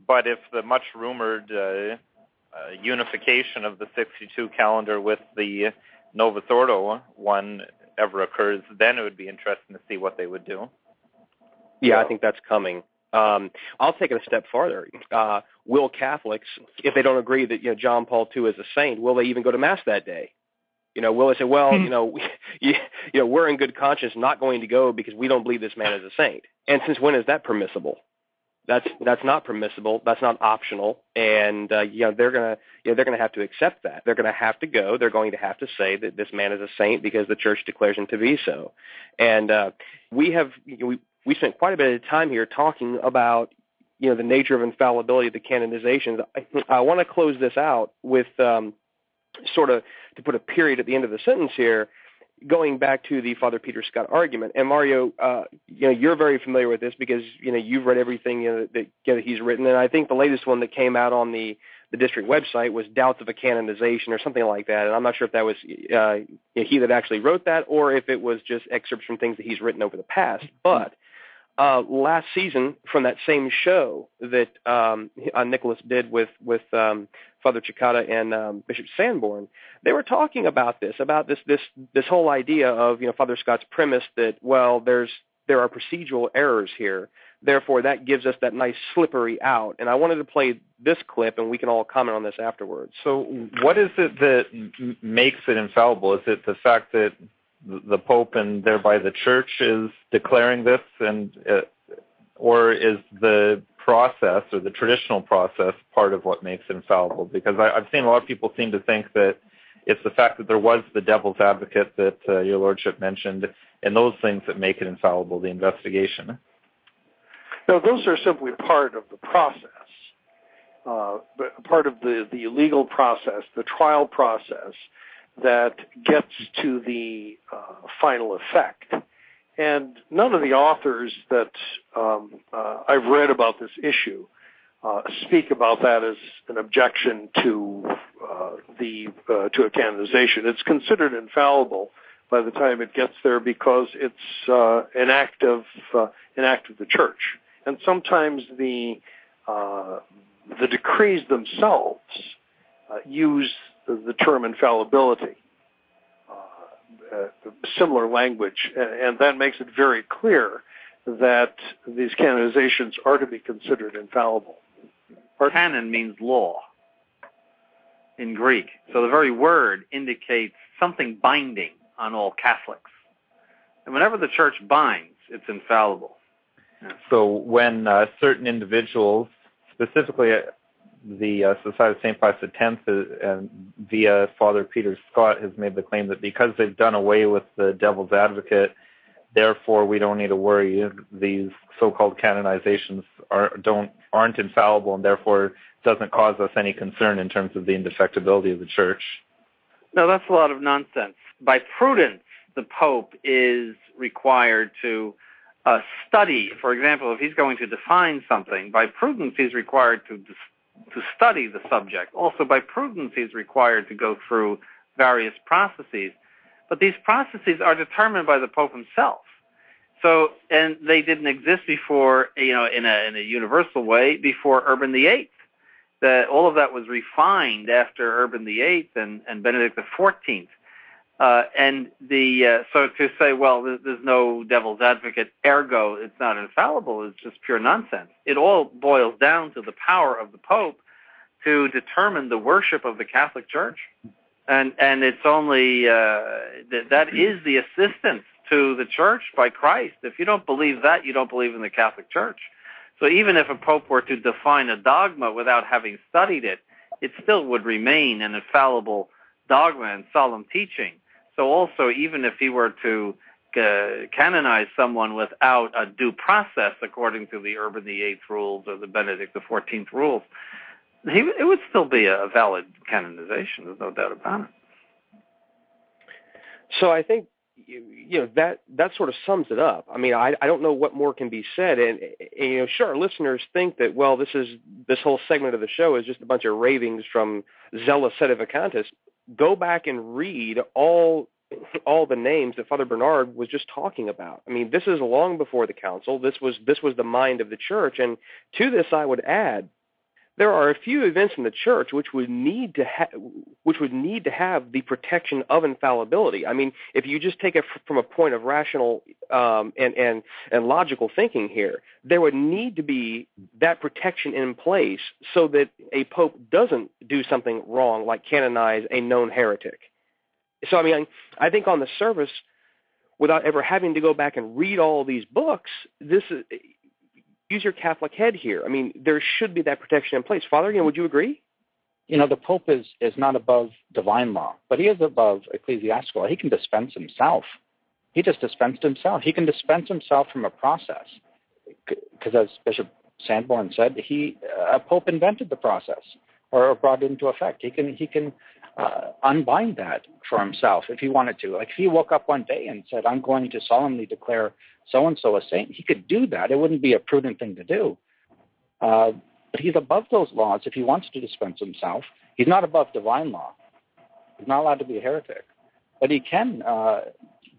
But if the much rumored uh, uh, unification of the 62 calendar with the Novus Ordo one ever occurs, then it would be interesting to see what they would do. Yeah, I think that's coming. Um, I'll take it a step farther. Uh, will Catholics, if they don't agree that you know John Paul II is a saint, will they even go to mass that day? You know, will they say, well, you know, we, you, you know, we're in good conscience not going to go because we don't believe this man is a saint? And since when is that permissible? That's that's not permissible. That's not optional, and uh, you know they're gonna you know, they're gonna have to accept that. They're gonna have to go. They're going to have to say that this man is a saint because the church declares him to be so. And uh, we have you know, we we spent quite a bit of time here talking about you know the nature of infallibility of the canonizations. I, I want to close this out with um, sort of to put a period at the end of the sentence here going back to the Father Peter Scott argument, and Mario, uh, you know, you're very familiar with this because you know you've read everything you know, that, he's written, and I think the latest one that came out on the the district website was doubts of a canonization or something like that, and I'm not sure if that was uh, he that actually wrote that or if it was just excerpts from things that he's written over the past, but. Uh, last season, from that same show that um, uh, Nicholas did with with um, Father Cekada and um, Bishop Sanborn, they were talking about this, about this this this whole idea of you know Father Scott's premise that well there's there are procedural errors here, therefore that gives us that nice slippery out. And I wanted to play this clip, and we can all comment on this afterwards. So, what is it that makes it infallible? Is it the fact that the Pope and thereby the Church is declaring this, and uh, or is the process or the traditional process part of what makes infallible? Because I, have seen a lot of people seem to think that it's the fact that there was the devil's advocate that uh, your lordship mentioned, and those things that make it infallible, the investigation. No, those are simply part of the process, uh, part of the, the legal process, the trial process that gets to the uh, final effect. And none of the authors that um, uh, I've read about this issue uh, speak about that as an objection to uh, the uh, to a canonization. It's considered infallible by the time it gets there because it's uh, an act of an act of the church, and sometimes the the decrees themselves use the term infallibility. Uh, similar language, and that makes it very clear that these canonizations are to be considered infallible. Pardon? Canon means law in Greek, so the very word indicates something binding on all Catholics. And whenever the church binds, it's infallible. Yeah. So when uh, certain individuals, specifically uh, the uh, Society of St. Pius X, uh, and via Father Peter Scott, has made the claim that because they've done away with the devil's advocate, therefore we don't need to worry. These so-called canonizations are, don't aren't infallible, and therefore doesn't cause us any concern in terms of the indefectibility of the church. No, that's a lot of nonsense. By prudence, the Pope is required to uh, study. For example, if he's going to define something, by prudence, he's required to to study the subject. Also, by prudence, he's required to go through various processes. But these processes are determined by the Pope himself. So, and they didn't exist before, you know, in a, in a universal way before Urban VIII. That all of that was refined after Urban VIII and, and Benedict XIV. Uh, and the uh, so to say, well, there's, there's, no devil's advocate, ergo it's not infallible, is just pure nonsense. It all boils down to the power of the Pope to determine the worship of the Catholic Church, and and it's only uh, that that is the assistance to the Church by Christ. If you don't believe that, you don't believe in the Catholic Church. So even if a pope were to define a dogma without having studied it, it still would remain an infallible dogma and solemn teaching so also, even if he were to uh, canonize someone without a due process according to the Urban VIII rules or the Benedict XIV rules, he, it would still be a valid canonization. There's no doubt about it. So I think you know that that sort of sums it up. I mean, I I don't know what more can be said, and, and you know, sure, listeners think that well, this is this whole segment of the show is just a bunch of ravings from zealous sedevacantists go back and read all all the names that Father Bernard was just talking about. I mean, this is long before the council. This was this was the mind of the church, and to this I would add there are a few events in the church which would need to ha- which would need to have the protection of infallibility. I mean, if you just take it from a point of rational um, and and and logical thinking here, there would need to be that protection in place so that a pope doesn't do something wrong, like canonize a known heretic. So, I mean, I think on the surface, without ever having to go back and read all these books, this is use your Catholic head here. I mean, there should be that protection in place. Father, know, would you agree? You know, the Pope is is not above divine law, but he is above ecclesiastical. He can dispense himself. He just dispensed himself. He can dispense himself from a process, because as Bishop Sanborn said, he a Pope invented the process or brought it into effect. He can he can uh, unbind that for himself if he wanted to. Like if he woke up one day and said, "I'm going to solemnly declare so and so a saint," he could do that. It wouldn't be a prudent thing to do. Uh, but he's above those laws if he wants to dispense himself. He's not above divine law. He's not allowed to be a heretic, but he can uh,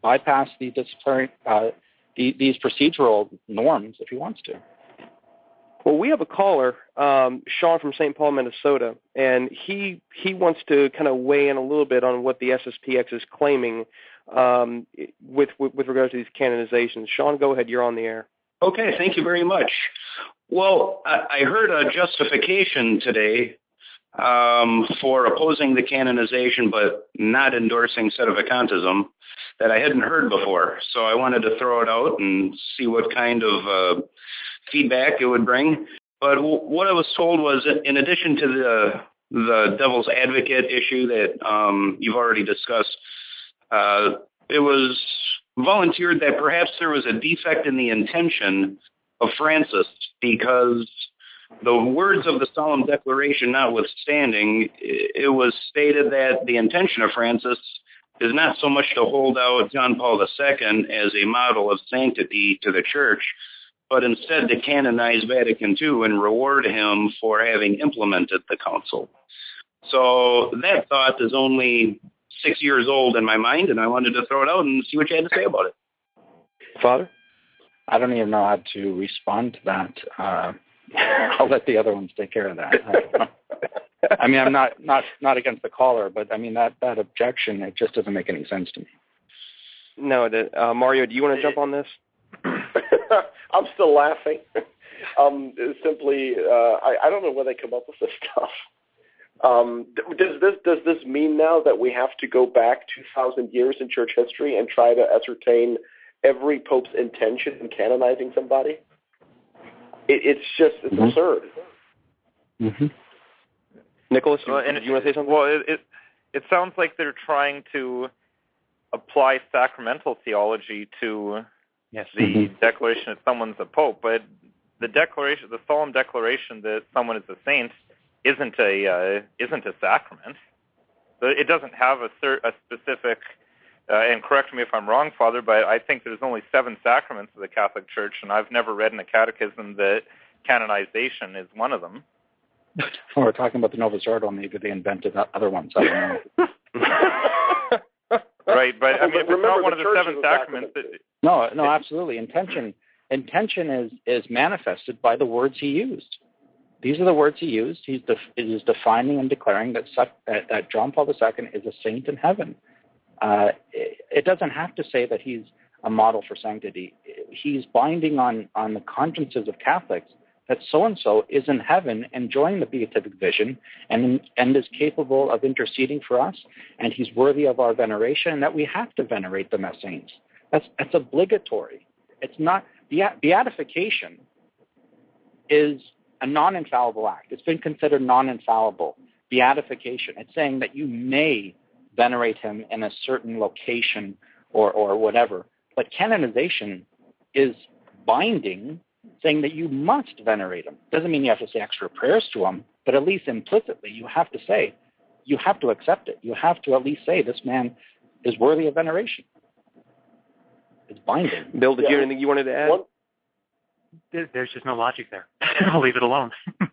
bypass the disciplinary, uh, the, these procedural norms if he wants to. Well, we have a caller, um, Sean from St. Paul, Minnesota, and he he wants to kind of weigh in a little bit on what the SSPX is claiming um, with, with with regards to these canonizations. Sean, go ahead. You're on the air. Okay, thank you very much. Well, I, heard a justification today um, for opposing the canonization but not endorsing sedevacantism that I hadn't heard before. So I wanted to throw it out and see what kind of uh, feedback it would bring. But w- what I was told was, in addition to the the devil's advocate issue that um, you've already discussed, uh, it was volunteered that perhaps there was a defect in the intention of Francis because the words of the solemn declaration notwithstanding, it was stated that the intention of Francis is not so much to hold out John Paul II as a model of sanctity to the church, but instead to canonize Vatican II and reward him for having implemented the council. So that thought is only six years old in my mind, and I wanted to throw it out and see what you had to say about it. Father? I don't even know how to respond to that. Uh, I'll let the other ones take care of that. I mean, I'm not not not against the caller, but I mean that that objection it just doesn't make any sense to me. No, the, uh, Mario, do you want to jump on this? I'm still laughing. um, simply, uh, I, I don't know where they come up with this stuff. Um, does this does this mean now that we have to go back 2,000 years in church history and try to ascertain every pope's intention in canonizing somebody? It, it's just it's Mhm. absurd. Mm-hmm. Nicholas, Well, and do you want to say something? Well, it, it it sounds like they're trying to apply sacramental theology to Yes. the Mhm. declaration that someone's a pope, but the declaration, the solemn declaration that someone is a saint, isn't a uh, isn't a sacrament. So It doesn't have a cer- a specific. Uh, and correct me if I'm wrong, Father, but I think there's only seven sacraments of the Catholic Church, and I've never read in a catechism that canonization is one of them. We're talking about the Novus Ordo. Maybe they invented other ones. I don't know. Right, but I Well, mean, if it's remember, not one the of the seven is sacraments, sacrament. it, No, no, absolutely. Intention, intention is is manifested by the words he used. These are the words he used. He's def, he is defining and declaring that, such, that that John Paul II is a saint in heaven. Uh, it, it doesn't have to say that he's a model for sanctity. He's binding on on the consciences of Catholics that so and so is in heaven enjoying the beatific vision and and is capable of interceding for us and he's worthy of our veneration and that we have to venerate them as saints. That's that's obligatory. It's not beatification is a non-infallible act. It's been considered non-infallible. Beatification. It's saying that you may venerate him in a certain location or or whatever. But canonization is binding, saying that you must venerate him. Doesn't mean you have to say extra prayers to him, but at least implicitly you have to say, you have to accept it. You have to at least say this man is worthy of veneration. It's binding. Bill, did you have anything you wanted to add? One, There, there's just no logic there. I'll leave it alone.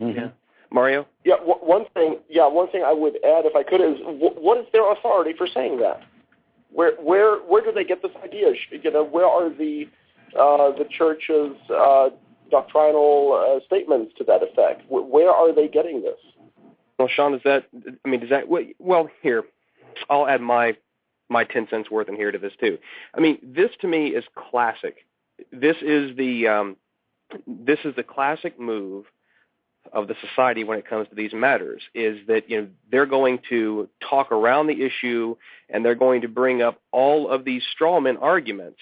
Mhm. Mario? yeah, w- one thing. Yeah, one thing I would add, if I could, is w- what is their authority for saying that? Where where where do they get this idea? You know, where are the the church's uh, doctrinal uh, statements to that effect? Wh- Where are they getting this? Well, Sean, is that? I mean, does that? Well, well, here, I'll add my my ten cents worth in here to this too. I mean, this to me is classic. This is the um, this is the classic move of the society when it comes to these matters. Is that you know they're going to talk around the issue and they're going to bring up all of these strawman arguments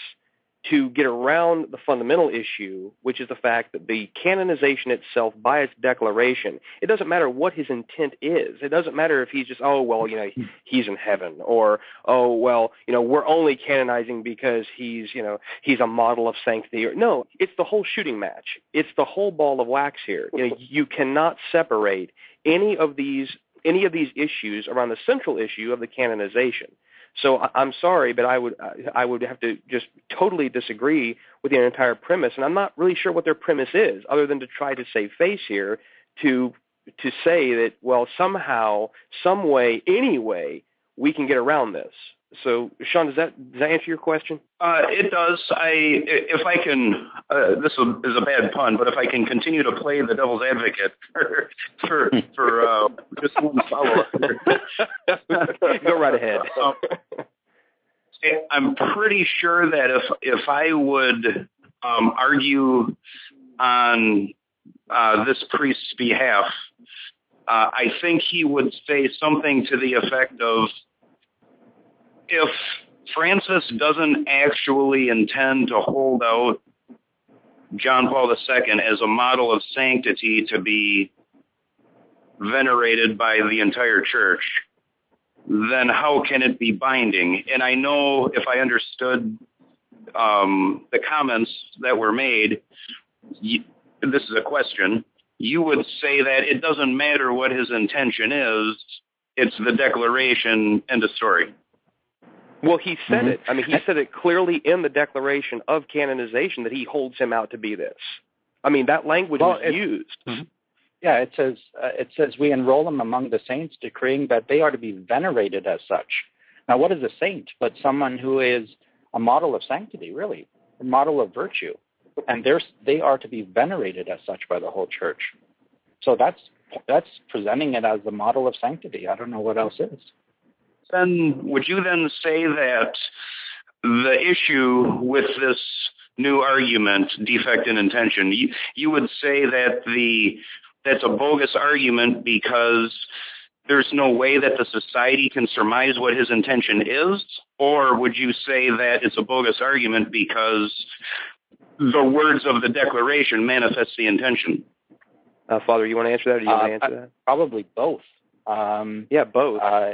to get around the fundamental issue, which is the fact that the canonization itself, by its declaration, it doesn't matter what his intent is. It doesn't matter if he's just, oh, well, you know, he's in heaven, or, oh, well, you know, we're only canonizing because he's, you know, he's a model of sanctity. Or, no, it's the whole shooting match. It's the whole ball of wax here. You know, you cannot separate any of these any of these issues around the central issue of the canonization. So I'm sorry, but I would I would have to just totally disagree with the entire premise, and I'm not really sure what their premise is, other than to try to save face here to to say that well somehow, some way, anyway, we can get around this. So, Sean, does that does that answer your question? Uh, it does. I if I can, uh, this is a bad pun, but if I can continue to play the devil's advocate for for, for uh, just one follow up. Go right ahead. Um, I'm pretty sure that if if I would um, argue on uh, this priest's behalf, uh, I think he would say something to the effect of if Francis doesn't actually intend to hold out John Paul II as a model of sanctity to be venerated by the entire church, then how can it be binding? And I know if I understood um, the comments that were made, you, this is a question, you would say that it doesn't matter what his intention is, it's the declaration and the story. Well, he said mm-hmm. it. I mean, he said it clearly in the declaration of canonization that he holds him out to be this. I mean, that language well, was used. Mm-hmm. Yeah, it says uh, it says we enroll them among the saints, decreeing that they are to be venerated as such. Now, what is a saint but someone who is a model of sanctity, really, a model of virtue, and they're, they are to be venerated as such by the whole church. So that's that's presenting it as the model of sanctity. I don't know what else is then would you then say that the issue with this new argument, defect in intention, you, you would say that the that's a bogus argument because there's no way that the society can surmise what his intention is? Or would you say that it's a bogus argument because the words of the declaration manifest the intention? Uh, Father, you want to answer that or do you uh, want to answer that? Probably both. Um, yeah, both. Uh,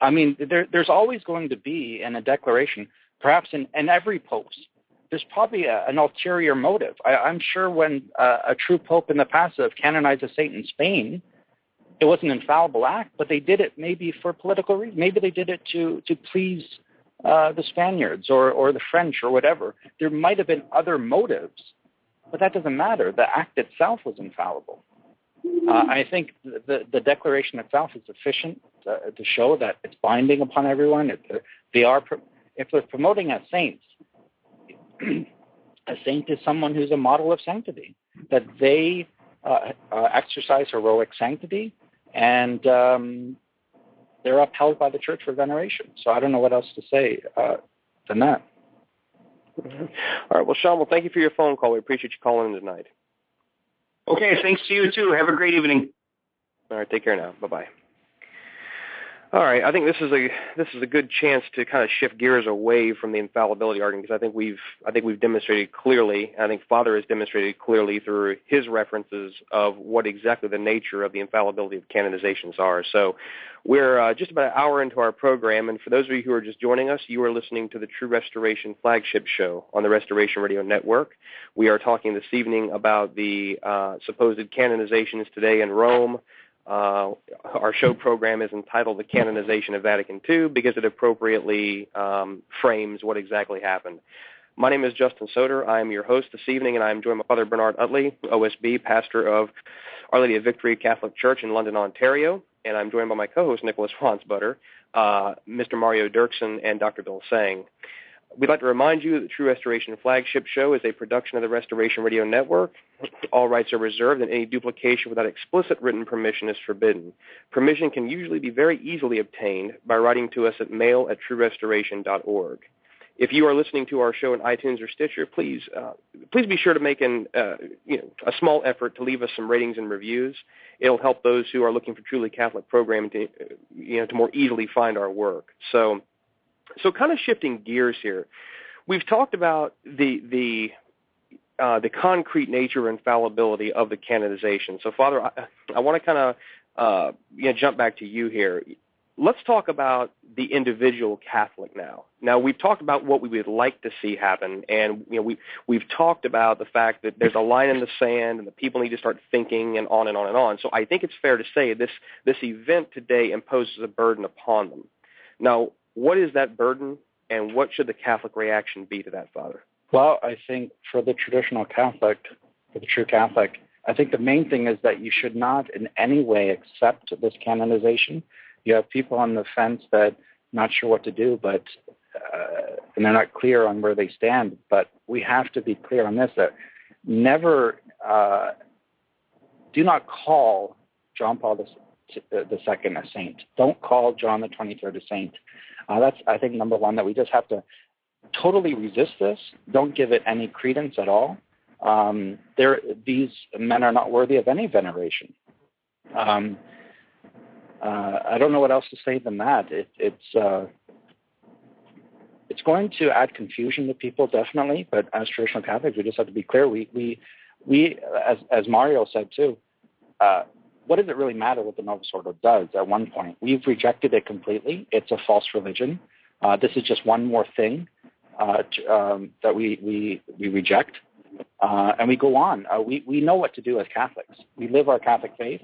I mean, there, there's always going to be in a declaration, perhaps in, in every post, there's probably a, an ulterior motive. I, am sure when uh, a true pope in the past have canonized a saint in Spain, it was an infallible act, but they did it maybe for political reasons. Maybe they did it to to please uh, the Spaniards or or the French or whatever. There might have been other motives, but that doesn't matter. The act itself was infallible. Uh, I think the, the declaration itself is sufficient uh, to show that it's binding upon everyone. Uh, they are, if they're promoting as saints, a saint is someone who's a model of sanctity, that they uh, uh, exercise heroic sanctity and um, they're upheld by the church for veneration. So I don't know what else to say uh, than that. Mm-hmm. All right. Well, Sean, well, thank you for your phone call. We appreciate you calling in tonight. Okay, thanks to you too. Have a great evening. All right, take care now. Bye bye. All right, I think this is a this is a good chance to kind of shift gears away from the infallibility argument because I think we've I think we've demonstrated clearly. I think Father has demonstrated clearly through his references of what exactly the nature of the infallibility of canonizations are. So we're uh, just about an hour into our program, and for those of you who are just joining us, you are listening to the True Restoration flagship show on the Restoration Radio Network. We are talking this evening about the uh, supposed canonizations today in Rome. Uh, our show program is entitled The Canonization of Vatican II because it appropriately um, frames what exactly happened. My name is Justin Soeder. I am your host this evening, and I am joined by Father Bernard Uttley, OSB, pastor of Our Lady of Victory Catholic Church in London, Ontario. And I'm joined by my co-host, Nicholas Wansbutter, uh, Mr. Mario Derksen, and Dr. Bill Seng. We'd like to remind you that the True Restoration Flagship Show is a production of the Restoration Radio Network. All rights are reserved, and any duplication without explicit written permission is forbidden. Permission can usually be very easily obtained by writing to us at mail at truerestoration.org. If you are listening to our show in iTunes or Stitcher, please uh, please be sure to make an uh, you know a small effort to leave us some ratings and reviews. It'll help those who are looking for truly Catholic programming to you know to more easily find our work. So so kind of shifting gears here, we've talked about the the uh, the concrete nature and fallibility of the canonization. So, Father, I, I want to kind of uh, you know, jump back to you here. Let's talk about the individual Catholic now. Now we've talked about what we would like to see happen, and you know we we've talked about the fact that there's a line in the sand, and the people need to start thinking, and on and on and on. So I think it's fair to say this this event today imposes a burden upon them. Now, what is that burden, and what should the Catholic reaction be to that, Father? Well, I think for the traditional Catholic, for the true Catholic, I think the main thing is that you should not in any way accept this canonization. You have people on the fence that not sure what to do, but uh, and they're not clear on where they stand. But we have to be clear on this: that never uh, do not call John Paul II a saint. Don't call John the 23rd a saint. Uh, that's I think number one that we just have to totally resist this. Don't give it any credence at all. Um, these men are not worthy of any veneration. Um, uh, I don't know what else to say than that. It, it's uh, it's going to add confusion to people, definitely. But as traditional Catholics, we just have to be clear. We we we, as as Mario said too, uh, what does it really matter what the Novus Ordo does? At one point, we've rejected it completely. It's a false religion. Uh, this is just one more thing uh, to, um, that we, we, we reject. Uh, and we go on. Uh, we, we know what to do as Catholics. We live our Catholic faith.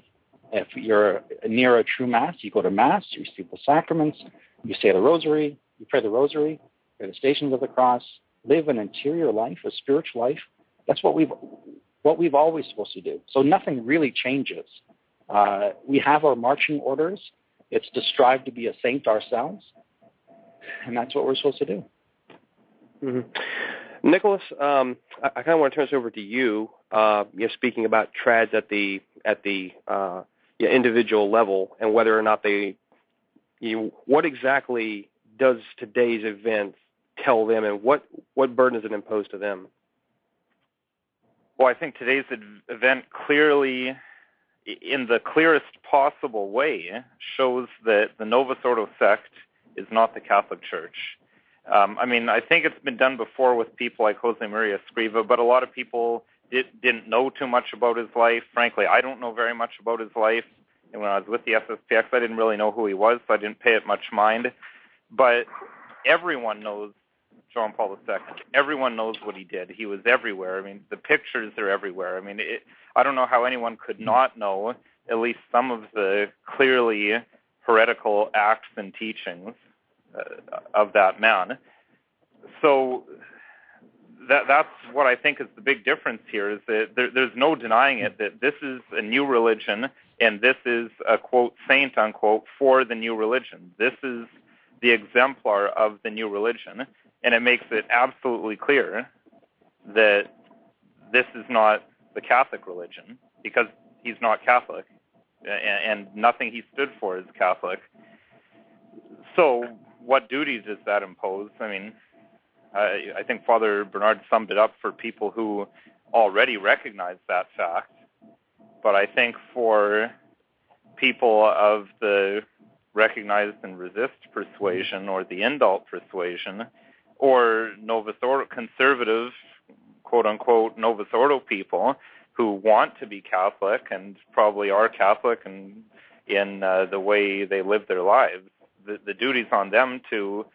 If you're near a true Mass, you go to Mass, you receive the sacraments, you say the Rosary, you pray the Rosary, pray the Stations of the Cross, live an interior life, a spiritual life. That's what we've what we've always supposed to do. So nothing really changes. Uh, we have our marching orders. It's to strive to be a saint ourselves, and that's what we're supposed to do. Mm-hmm. Nicholas, um, I, I kind of want to turn this over to you. Uh, you're speaking about trads at the at the uh, you individual level and whether or not they, you what exactly does today's event tell them, and what what burden does it impose to them? Well, I think today's event clearly, in the clearest possible way, shows that the Novus Ordo sect is not the Catholic Church. Um, I mean, I think it's been done before with people like Jose Maria Escriva, but a lot of people did, didn't know too much about his life. Frankly, I don't know very much about his life. And when I was with the SSPX, I didn't really know who he was, so I didn't pay it much mind. But everyone knows John Paul II. Everyone knows what he did. He was everywhere. I mean, the pictures are everywhere. I mean, it, I don't know how anyone could not know at least some of the clearly heretical acts and teachings uh, of that man. So that that's what I think is the big difference here is that there, there's no denying it that this is a new religion and this is a quote saint unquote for the new religion. This is the exemplar of the new religion, and it makes it absolutely clear that this is not the Catholic religion because he's not Catholic, and, nothing he stood for is Catholic. So what duty does that impose? I mean, I, I think Father Bernard summed it up for people who already recognize that fact. But I think for people of the recognized and resist persuasion or the indult persuasion or Novus Ordo conservative, quote unquote, Novus Ordo people who want to be Catholic and probably are Catholic and in uh, the way they live their lives the, the duty's on them to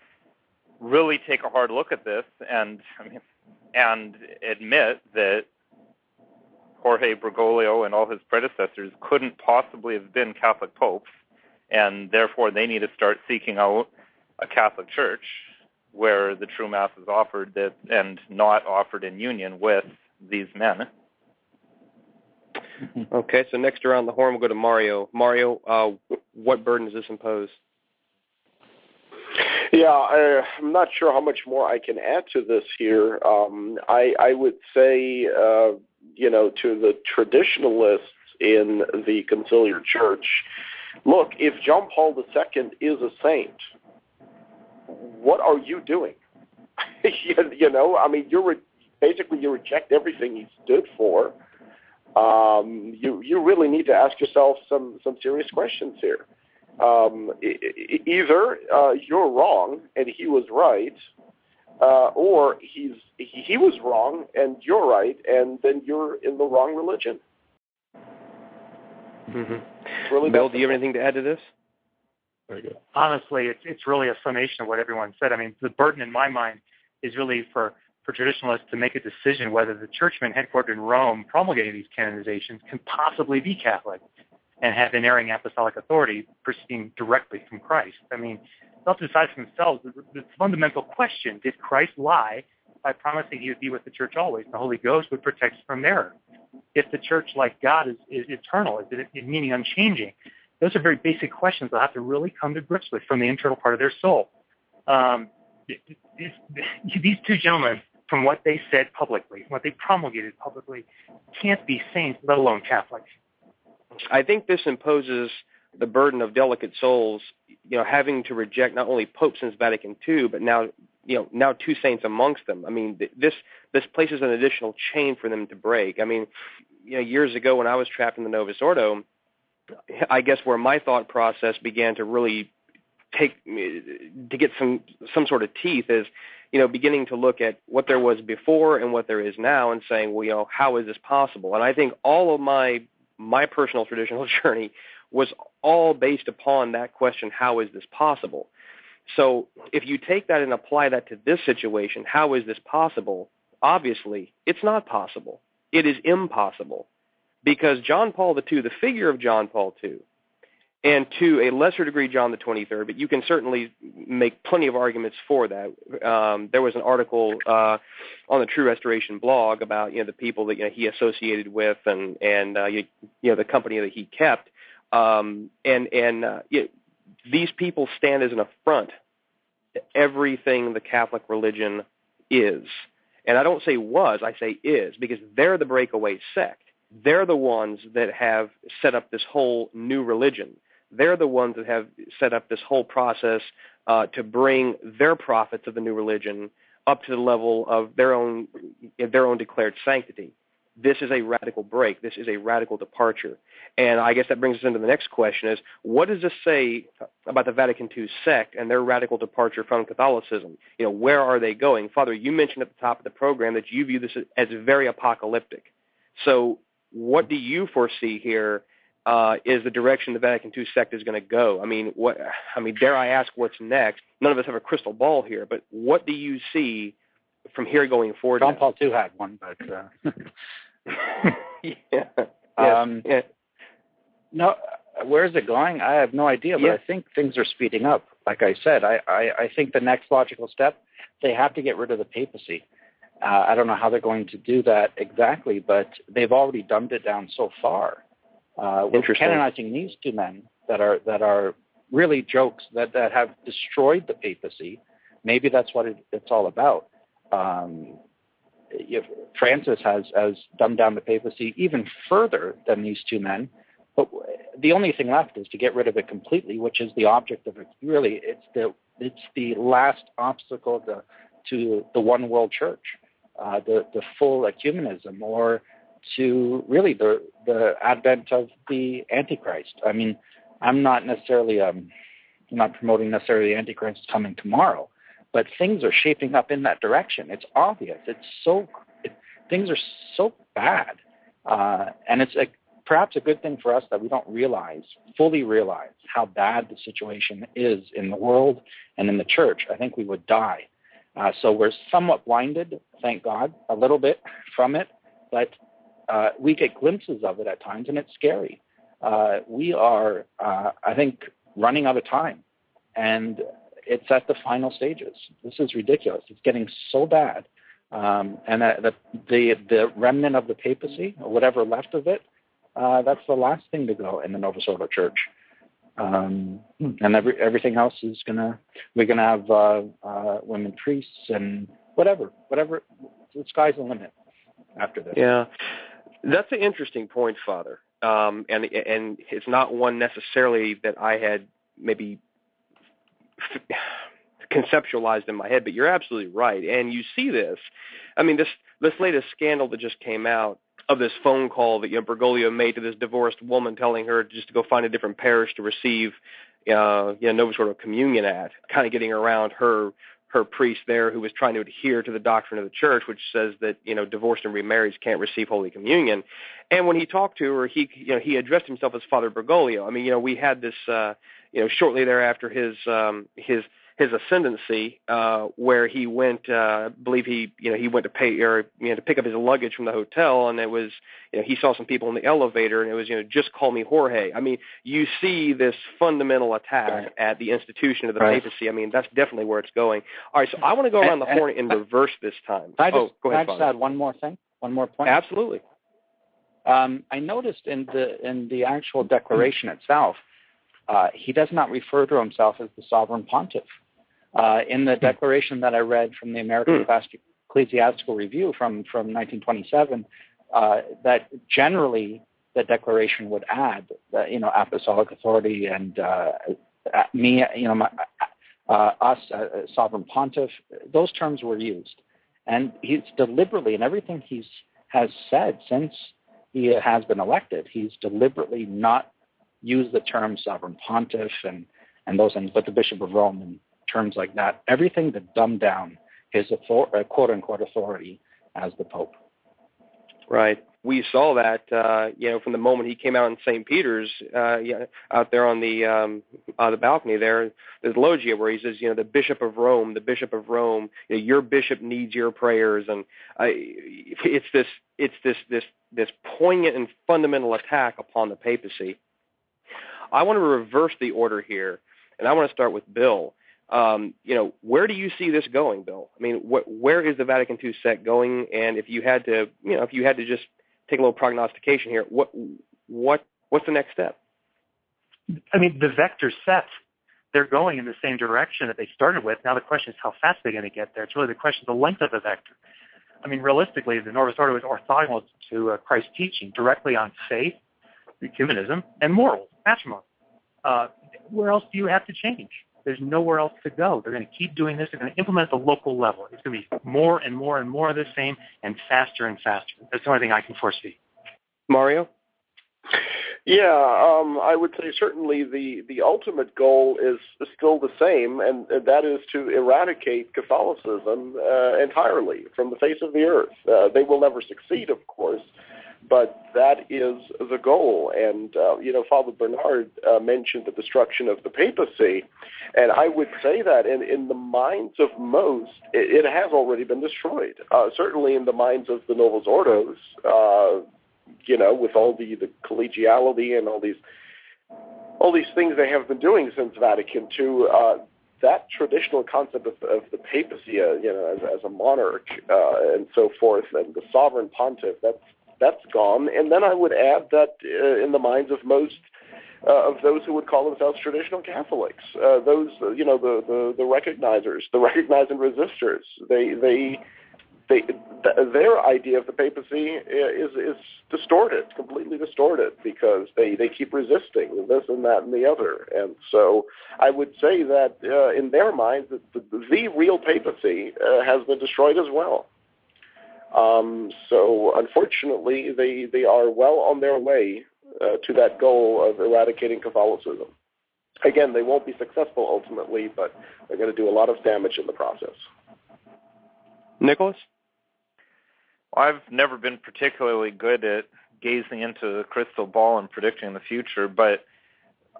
really take a hard look at this and I mean, and admit that Jorge Bergoglio and all his predecessors couldn't possibly have been Catholic popes, and therefore they need to start seeking out a Catholic church where the true mass is offered that and not offered in union with these men. Okay, so next around the horn we'll go to Mario. Mario, uh, what burden does this impose? Yeah, I, I'm not sure how much more I can add to this here. Um, I, I would say, uh, you know, to the traditionalists in the conciliar church, look, if John Paul II is a saint, what are you doing? you, you know, I mean, you're re- basically you reject everything he stood for. Um, you you really need to ask yourself some some serious questions here um, either uh, you're wrong and he was right, uh, or he's he, he was wrong and you're right, and then you're in the wrong religion. Mm-hmm. Really Bill, do you have anything to add to this? Honestly, it's it's really a summation of what everyone said. I mean, the burden in my mind is really for for traditionalists to make a decision whether the churchmen headquartered in Rome promulgating these canonizations can possibly be Catholic and have inerring apostolic authority proceeding directly from Christ. I mean, they'll decide for themselves the, the fundamental question, did Christ lie by promising he would be with the church always the Holy Ghost would protect us from error? If the church, like God, is, is eternal, is it meaning unchanging? Those are very basic questions they'll have to really come to grips with from the internal part of their soul. Um, these two gentlemen, from what they said publicly, what they promulgated publicly, can't be saints, let alone Catholics. I think this imposes the burden of delicate souls, you know, having to reject not only Pope since Vatican II, but now, you know, now two saints amongst them. I mean, this this places an additional chain for them to break. I mean, you know, years ago when I was trapped in the Novus Ordo, I guess where my thought process began to really take to get some some sort of teeth is you know beginning to look at what there was before and what there is now and saying well you know how is this possible? And i think all of my my personal traditional journey was all based upon that question how is this possible? So if you take that and apply that to this situation how is this possible? Obviously it's not possible. It is impossible because john paul ii the figure of john paul ii and to a lesser degree John the 23rd, but you can certainly make plenty of arguments for that. Um, there was an article uh, on the True Restoration blog about you know the people that you know, he associated with and and uh, you, you know the company that he kept, um, and and uh, these people stand as an affront to everything the Catholic religion is, and I don't say was, I say is because they're the breakaway sect. They're the ones that have set up this whole new religion they're the ones that have set up this whole process uh, to bring their prophets of the new religion up to the level of their own their own declared sanctity. This is a radical break. This is a radical departure. And I guess that brings us into the next question is what does this say about the Vatican II sect and their radical departure from Catholicism? You know, where are they going? Father, you mentioned at the top of the program that you view this as very apocalyptic. So what do you foresee here uh, is the direction the Vatican II sect is going to go. I mean, what? I mean, dare I ask, what's next? None of us have a crystal ball here, but what do you see from here going forward? John Paul II had one, but uh... yeah. Um, yeah. No, where is it going? I have no idea, but yeah. I think things are speeding up. Like I said, I, I, I think the next logical step, they have to get rid of the papacy. Uh, I don't know how they're going to do that exactly, but they've already dumbed it down so far uh, with canonizing these two men that are that are really jokes that that have destroyed the papacy. Maybe that's what it, it's all about. Um, if Francis has has dumbed down the papacy even further than these two men. But the only thing left is to get rid of it completely, which is the object of it. Really, it's the it's the last obstacle to to the one world church, uh, the the full ecumenism, or to really the the advent of the Antichrist. I mean, I'm not necessarily um, not promoting necessarily the Antichrist coming tomorrow, but things are shaping up in that direction. It's obvious. It's so it, things are so bad, uh, and it's a, perhaps a good thing for us that we don't realize fully realize how bad the situation is in the world and in the church. I think we would die. Uh, so we're somewhat blinded, thank God, a little bit from it, but uh, we get glimpses of it at times, and it's scary. Uh, we are, uh, I think, running out of time, and it's at the final stages. This is ridiculous. It's getting so bad, um, and the, the the remnant of the papacy, or whatever left of it, uh, that's the last thing to go in the Novus Ordo Church. Um, and every, everything else is gonna we're gonna have uh, uh, women priests and whatever, whatever. The sky's the limit after this. Yeah. That's an interesting point, Father. Um, and and it's not one necessarily that I had maybe conceptualized in my head, but you're absolutely right. And you see this. I mean, this this latest scandal that just came out of this phone call that you know, Bergoglio made to this divorced woman, telling her just to go find a different parish to receive, uh, you know, Novus Ordo communion at, kind of getting around her her priest there who was trying to adhere to the doctrine of the church, which says that you know divorced and remarried can't receive Holy Communion. And when he talked to her, he you know he addressed himself as Father Bergoglio. I mean, you know, we had this uh, you know shortly thereafter his um, his his ascendancy, uh, where he went, uh, I believe he, you know, he went to pay or you know to pick up his luggage from the hotel, and it was, you know, he saw some people in the elevator, and it was, you know, just call me Jorge. I mean, you see this fundamental attack right. at the institution of the right. papacy. I mean, that's definitely where it's going. All right, so I want to go around the horn in reverse this time. I just, oh, go ahead, I just add one more thing, one more point. Absolutely. Um, I noticed in the in the actual declaration itself, uh, he does not refer to himself as the sovereign pontiff. Uh, in the hmm. declaration that I read from the American mm. Ecclesiastical Review from, from 1927, uh, that generally the declaration would add, the, you know, apostolic authority and uh, me, you know, my, uh, us, uh, sovereign pontiff. Those terms were used, and he's deliberately, in everything he's has said since he has been elected, he's deliberately not used the term sovereign pontiff and and those things, but the Bishop of Rome and terms like that, everything to dumb down his uh, quote unquote authority as the Pope. Right. We saw that, uh, you know, from the moment he came out in St. Peter's, uh, out there on the um, uh, the balcony there, there's loggia where he says, you know, the Bishop of Rome, the Bishop of Rome, you know, your bishop needs your prayers, and uh, it's this, it's this, this, this poignant and fundamental attack upon the papacy. I want to reverse the order here, and I want to start with Bill. Um, you know, where do you see this going, Bill? I mean, wh- where is the Vatican II set going? And if you had to, you know, if you had to just take a little prognostication here, what what what's the next step? I mean, the vector sets they're going in the same direction that they started with. Now the question is how fast they're going to get there. It's really the question of the length of the vector. I mean, realistically, the Novus Ordo is orthogonal to uh, Christ's teaching directly on faith, humanism, and morals, matrimony. Uh, where else do you have to change? There's nowhere else to go. They're going to keep doing this. They're going to implement at the local level. It's going to be more and more and more of the same and faster and faster. That's the only thing I can foresee. Mario? Yeah, um, I would say certainly the, the ultimate goal is, still the same, and that is to eradicate Catholicism uh, entirely from the face of the earth. Uh, they will never succeed, of course, but that is the goal. And, uh, you know, Father Bernard uh, mentioned the destruction of the papacy. And I would say that in, in the minds of most, it, it has already been destroyed. Uh, certainly in the minds of the Novus Ordos, uh, you know, with all the, the collegiality and all these all these things they have been doing since Vatican II, uh, that traditional concept of, of the papacy, uh, you know, as, as a monarch uh, and so forth, and the sovereign pontiff, that's that's gone. And then I would add that uh, in the minds of most uh, of those who would call themselves traditional Catholics, uh, those uh, you know the, the the recognizers, the recognizing resistors, they they they th- their idea of the papacy is is distorted, completely distorted, because they they keep resisting this and that and the other. And so I would say that uh, in their minds, the, the, the real papacy uh, has been destroyed as well. Um, so unfortunately, they, they are well on their way uh, to that goal of eradicating Catholicism. Again, they won't be successful ultimately, but they're going to do a lot of damage in the process. Nicholas? I've never been particularly good at gazing into the crystal ball and predicting the future, but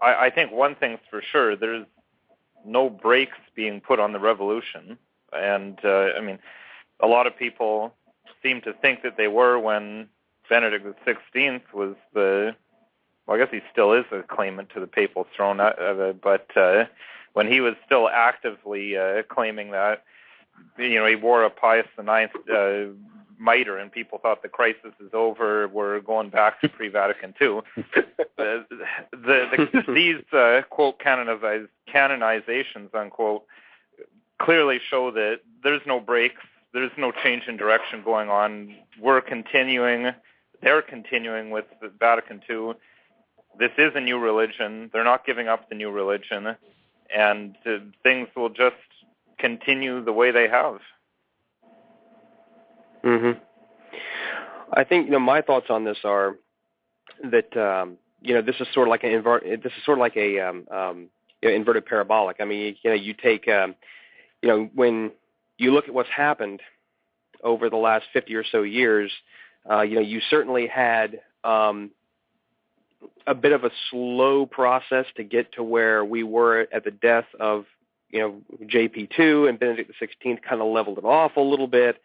I, I think one thing's for sure: there's no brakes being put on the revolution, and uh, I mean, a lot of people seem to think that they were when Benedict XVI was the well, I guess he still is a claimant to the papal throne, uh, but uh, when he was still actively uh, claiming that, you know, he wore a Pius IX uh, mitre, and people thought the crisis is over. We're going back to pre-Vatican II. the, the, the, these uh, quote canoniz- canonizations unquote clearly show that there's no breaks there's no change in direction going on. We're continuing, they're continuing with the Vatican II. This is a new religion. They're not giving up the new religion, and uh, things will just continue the way they have. Mhm. I think you know my thoughts on this are that um, you know this is sort of like an invert. This is sort of like a um, um, you know, inverted parabolic. I mean, you know, you take um, you know, when you look at what's happened over the last 50 or so years, uh, you know, you certainly had um, a bit of a slow process to get to where we were at the death of, you know, JP2 and Benedict XVI kind of leveled it off a little bit,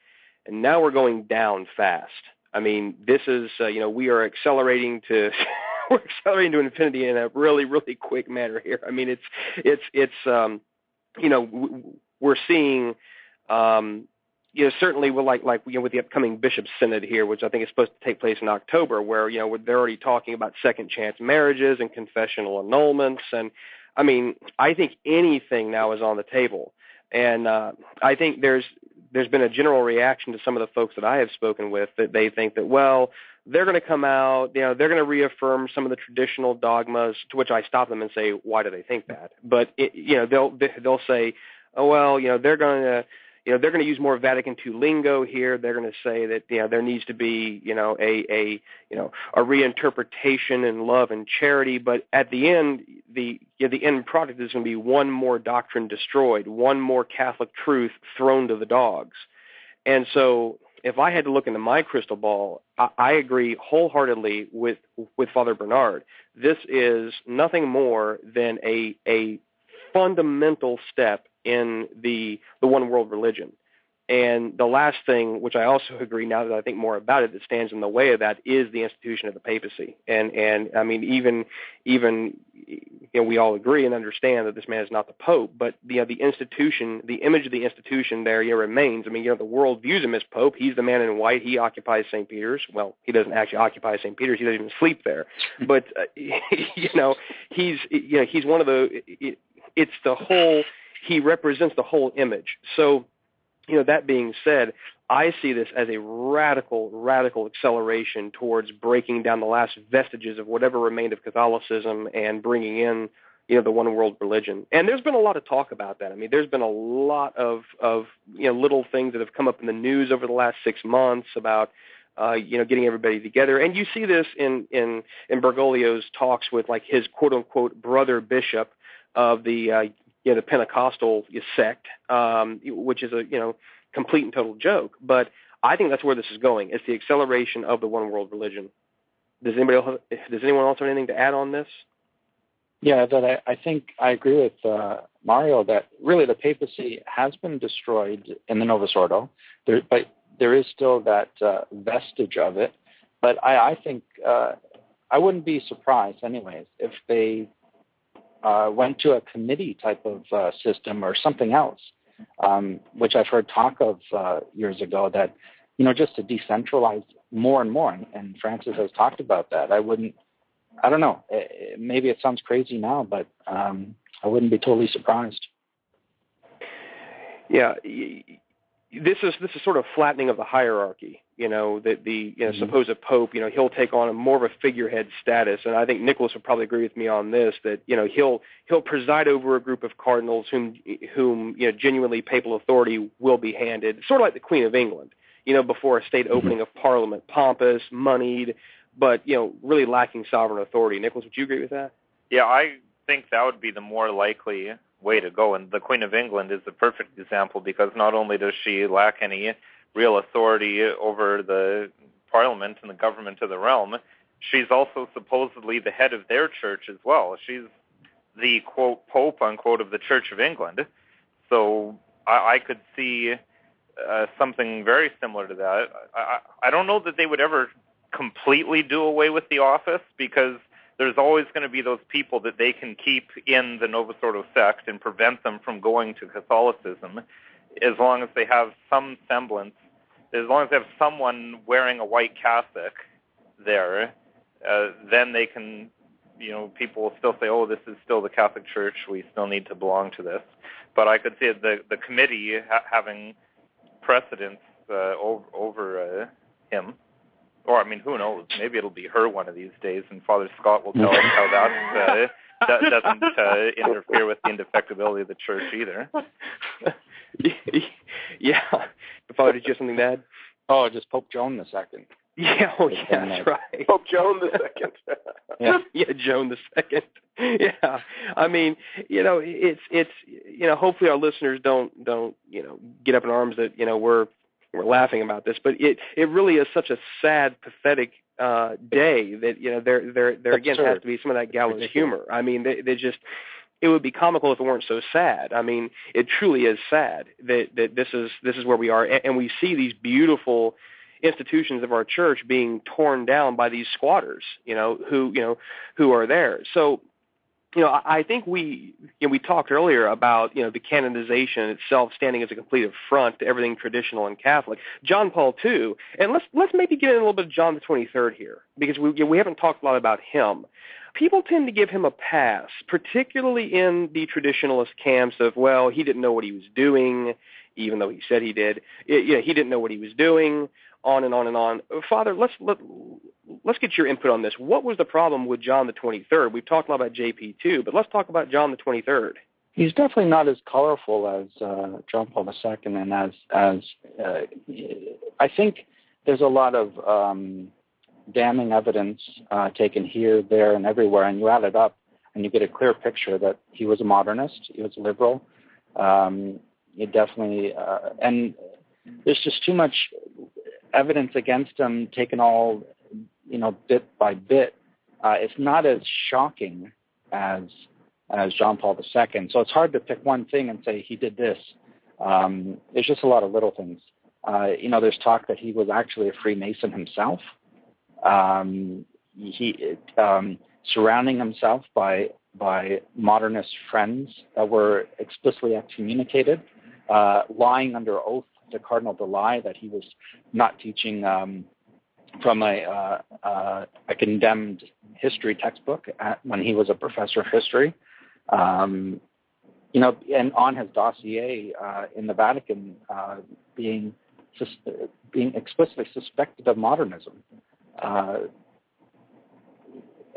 and now we're going down fast. I mean, this is, uh, you know, we are accelerating to. we're accelerating to infinity in a really, really quick manner here. I mean, it's, it's, it's, um, you know, we're seeing um, you know, certainly with like like you know with the upcoming bishop synod here, which I think is supposed to take place in October, where you know they're already talking about second chance marriages and confessional annulments, and I mean, I think anything now is on the table, and uh, I think there's there's been a general reaction to some of the folks that I have spoken with that they think that well they're going to come out, you know, they're going to reaffirm some of the traditional dogmas. To which I stop them and say, why do they think that? But it, you know, they'll they'll say, oh well, you know, they're going to you know they're going to use more Vatican II lingo here. They're going to say that you know there needs to be you know a a you know a reinterpretation in love and charity, but at the end the you know, the end product is going to be one more doctrine destroyed, one more Catholic truth thrown to the dogs. And so if I had to look into my crystal ball, I, I agree wholeheartedly with with Father Bernard. This is nothing more than a a fundamental step in the the one world religion. And the last thing, which I also agree now that I think more about it, that stands in the way of that is the institution of the papacy. And and I mean even even you know we all agree and understand that this man is not the pope, but you know the institution, the image of the institution there you know, remains. I mean you know the world views him as pope. He's the man in white. He occupies St. Peter's. Well, he doesn't actually occupy St. Peter's. He doesn't even sleep there. but uh, you know he's you know he's one of the. It, it's the whole he represents the whole image. So, you know, that being said, I see this as a radical, radical acceleration towards breaking down the last vestiges of whatever remained of Catholicism and bringing in, you know, the one world religion. And there's been a lot of talk about that. I mean, there's been a lot of, of you know, little things that have come up in the news over the last six months about, uh, you know, getting everybody together. And you see this in, in, in Bergoglio's talks with like his quote unquote brother bishop of the, uh, you know the Pentecostal sect, um, which is a you know complete and total joke. But I think that's where this is going. It's the acceleration of the one world religion. Does anybody else, does anyone else have anything to add on this? Yeah, that I, I think I agree with uh, Mario that really the papacy has been destroyed in the Novus Ordo, there, but there is still that uh, vestige of it. But I, I think uh, I wouldn't be surprised, anyways, if they uh, went to a committee type of uh, system or something else, um, which I've heard talk of uh, years ago. That you know, just to decentralize more and more, and, and Francis has talked about that. I wouldn't. I don't know. It, it, maybe it sounds crazy now, but um, I wouldn't be totally surprised. Yeah, this is this is sort of flattening of the hierarchy. You know that the you know, mm-hmm. supposed pope, you know, he'll take on a more of a figurehead status, and I think Nicholas would probably agree with me on this. That you know he'll he'll preside over a group of cardinals whom whom you know genuinely papal authority will be handed, sort of like the Queen of England. You know, before a state mm-hmm. opening of Parliament, pompous, moneyed, but you know, really lacking sovereign authority. Nicholas, would you agree with that? Yeah, I think that would be the more likely way to go. And the Queen of England is the perfect example because not only does she lack any real authority over the Parliament and the government of the realm, she's also supposedly the head of their church as well. She's the quote Pope unquote of the Church of England. So I, I could see uh, something very similar to that. I, I don't know that they would ever completely do away with the office because there's always going to be those people that they can keep in the Novus Ordo sect and prevent them from going to Catholicism, as long as they have some semblance, as long as they have someone wearing a white cassock there, uh, then they can, you know, people will still say, oh, this is still the Catholic Church, we still need to belong to this. But I could see the the committee ha- having precedence uh, over, over uh, him or I mean, who knows? Maybe it'll be her one of these days, and Father Scott will tell us how that uh, that doesn't uh, interfere with the indefectibility of the church either. yeah, Father, did you have something to add? Oh, just Pope Joan the second. Yeah, oh yeah, that's right. Pope Joan the Second. yeah, yeah, Joan the Second. Yeah, I mean, you know, it's it's you know, hopefully our listeners don't don't you know get up in arms that you know we're we're laughing about this, but it it really is such a sad, pathetic uh day that you know there there there again Absurd. has to be some of that gallows humor. I mean, they they just it would be comical if it weren't so sad. I mean, it truly is sad that that this is this is where we are, and, and we see these beautiful institutions of our church being torn down by these squatters, you know, who you know who are there. So, you know, I, think we you know, we talked earlier about you know the canonization itself standing as a complete affront to everything traditional and Catholic. John Paul II, and let's let's maybe get in a little bit of John the Twenty Third here because we you know, we haven't talked a lot about him. People tend to give him a pass, particularly in the traditionalist camps of well, he didn't know what he was doing, even though he said he did. Yeah, he didn't know what he was doing on and on and on. Father, let's let, let's get your input on this. What was the problem with John the 23rd? We've talked a lot about JP2, but let's talk about John the 23rd. He's definitely not as colorful as uh, John Paul II, and as as uh, I think there's a lot of um, damning evidence uh, taken here, there, and everywhere, and you add it up, and you get a clear picture that he was a modernist, he was liberal. Um, he definitely, uh, and there's just too much evidence against him, taken all, you know, bit by bit. Uh, it's not as shocking as as John Paul II. So it's hard to pick one thing and say he did this. Um, there's just a lot of little things. Uh, you know, there's talk that he was actually a Freemason himself. Um, he um, surrounding himself by by modernist friends that were explicitly excommunicated, uh, lying under oath to Cardinal De Lai that he was not teaching um, from a, uh, uh, a condemned history textbook at, when he was a professor of history. Um, you know, and on his dossier uh, in the Vatican, uh, being being explicitly suspected of modernism, uh,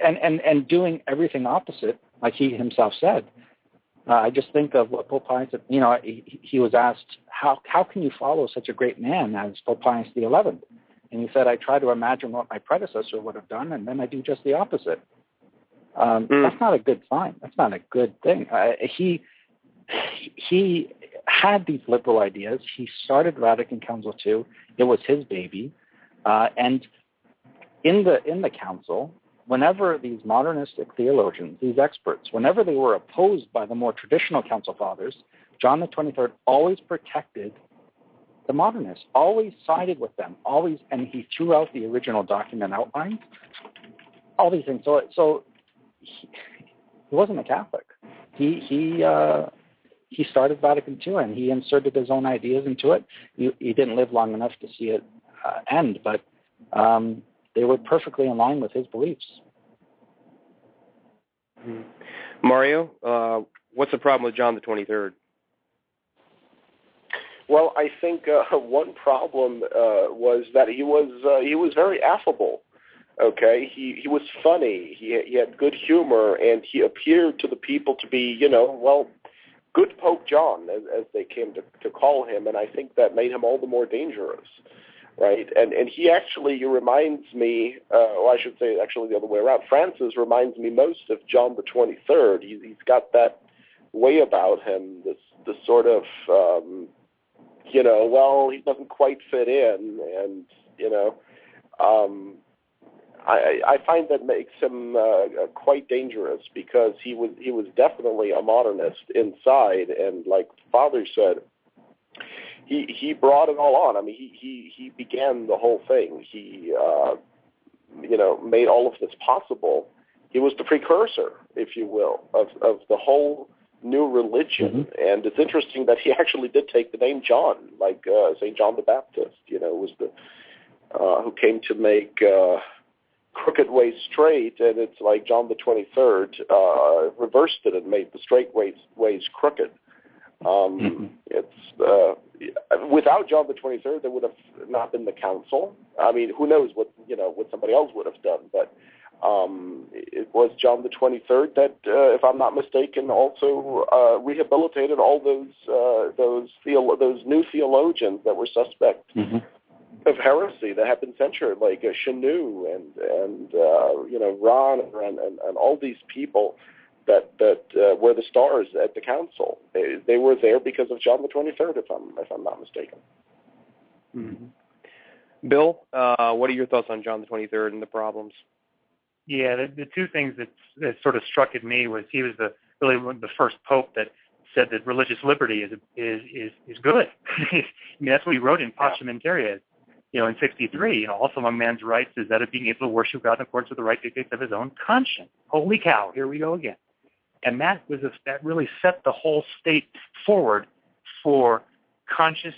and and and doing everything opposite, like he himself said. Uh, I just think of what Pope Pius, you know, he, he was asked, how how can you follow such a great man as Pope Pius XI? And he said, I try to imagine what my predecessor would have done, and then I do just the opposite. Um, Mm. That's not a good sign. That's not a good thing. Uh, he he had these liberal ideas. He started Vatican Council II. It was his baby, uh, and in the in the council, whenever these modernistic theologians, these experts, whenever they were opposed by the more traditional council fathers, John the Twenty Third always protected the modernists, always sided with them, always, and he threw out the original document outline. All these things. So so he, he wasn't a Catholic. He he uh, he started Vatican II and he inserted his own ideas into it. He, he didn't live long enough to see it uh, end, but um, they were perfectly in line with his beliefs. Mm-hmm. Mario, uh, what's the problem with John the 23rd? Well, I think uh, one problem uh, was that he was uh, he was very affable. Okay, he he was funny. He he had good humor, and he appeared to the people to be, you know, well, good Pope John, as, as they came to to call him, and I think that made him all the more dangerous, right? And and he actually reminds me, uh, or I should say, actually the other way around. Francis reminds me most of John the Twenty Third. He's he's got that way about him, this this sort of. Um, you know, well, he doesn't quite fit in, and you know, um, I, I find that makes him uh, quite dangerous because he was he was definitely a modernist inside, and like Father said, he he brought it all on. I mean, he he he began the whole thing. He uh, you know made all of this possible. He was the precursor, if you will, of of the whole new religion. And it's interesting that he actually did take the name John, like uh, Saint John the Baptist. You know, was the uh, who came to make uh, crooked ways straight, and it's like John the Twenty Third uh, reversed it and made the straight ways ways crooked. Um, It's uh, without John the Twenty Third, there would have not been the council. I mean, who knows what you know what somebody else would have done, but um, it was John the 23rd that, uh, if I'm not mistaken, also uh, rehabilitated all those uh, those theolo- those new theologians that were suspect Mm-hmm. of heresy that had been censured, like uh, Chenu and and uh, you know Ron and, and and all these people that that uh, were the stars at the council. They, they were there because of John the Twenty Third, if I'm if I'm not mistaken. Mm-hmm. Bill, uh, what are your thoughts on John the Twenty Third and the problems? Yeah, the, the two things that, that sort of struck at me was he was the really the first pope that said that religious liberty is is is is good. I mean, that's what he wrote in Pacem in Terris, you know, in '63. You know, also among man's rights is that of being able to worship God in accordance with the right dictates of his own conscience. Holy cow! Here we go again. And that was a, that really set the whole state forward for conscious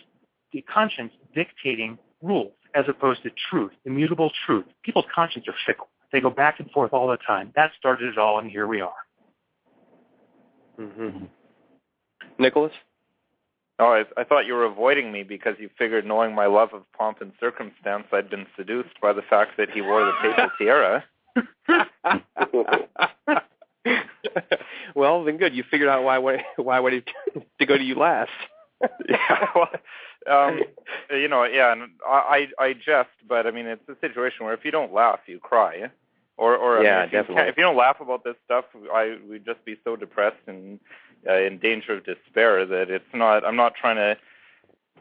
conscience dictating rules as opposed to truth, immutable truth. People's conscience are fickle. They go back and forth all the time. That started it all, and here we are. Mm-hmm. Nicholas? Oh, I, I thought you were avoiding me because you figured, knowing my love of pomp and circumstance, I'd been seduced by the fact that he wore the papal tiara. well, then good. You figured out why why why wanted to go to you last. yeah, well, um, you know, yeah, and I I jest, but I mean, it's a situation where if you don't laugh, you cry, or or yeah, I mean, if definitely. You if you don't laugh about this stuff, I we'd just be so depressed and uh, in danger of despair that it's not. I'm not trying to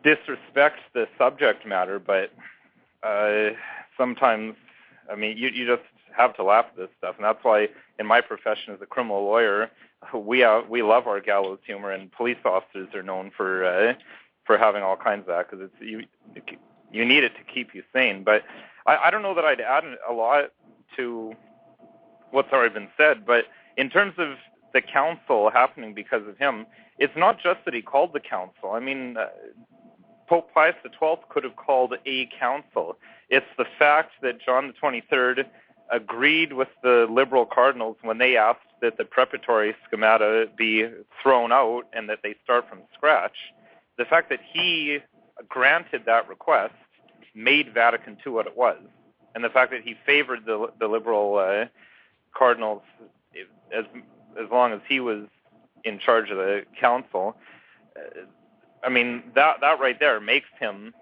disrespect the subject matter, but uh, sometimes, I mean, you you just have to laugh at this stuff, and that's why in my profession as a criminal lawyer, we have, we love our gallows humor, and police officers are known for uh, for having all kinds of that because it's you you need it to keep you sane. But I, I don't know that I'd add a lot to what's already been said. But in terms of the council happening because of him, it's not just that he called the council. I mean, uh, Pope Pius XII could have called a council. It's the fact that John 23rd agreed with the liberal cardinals when they asked that the preparatory schemata be thrown out and that they start from scratch. The fact that he granted that request made Vatican II what it was, and the fact that he favored the the liberal uh, cardinals as as long as he was in charge of the council. Uh, I mean that that right there makes him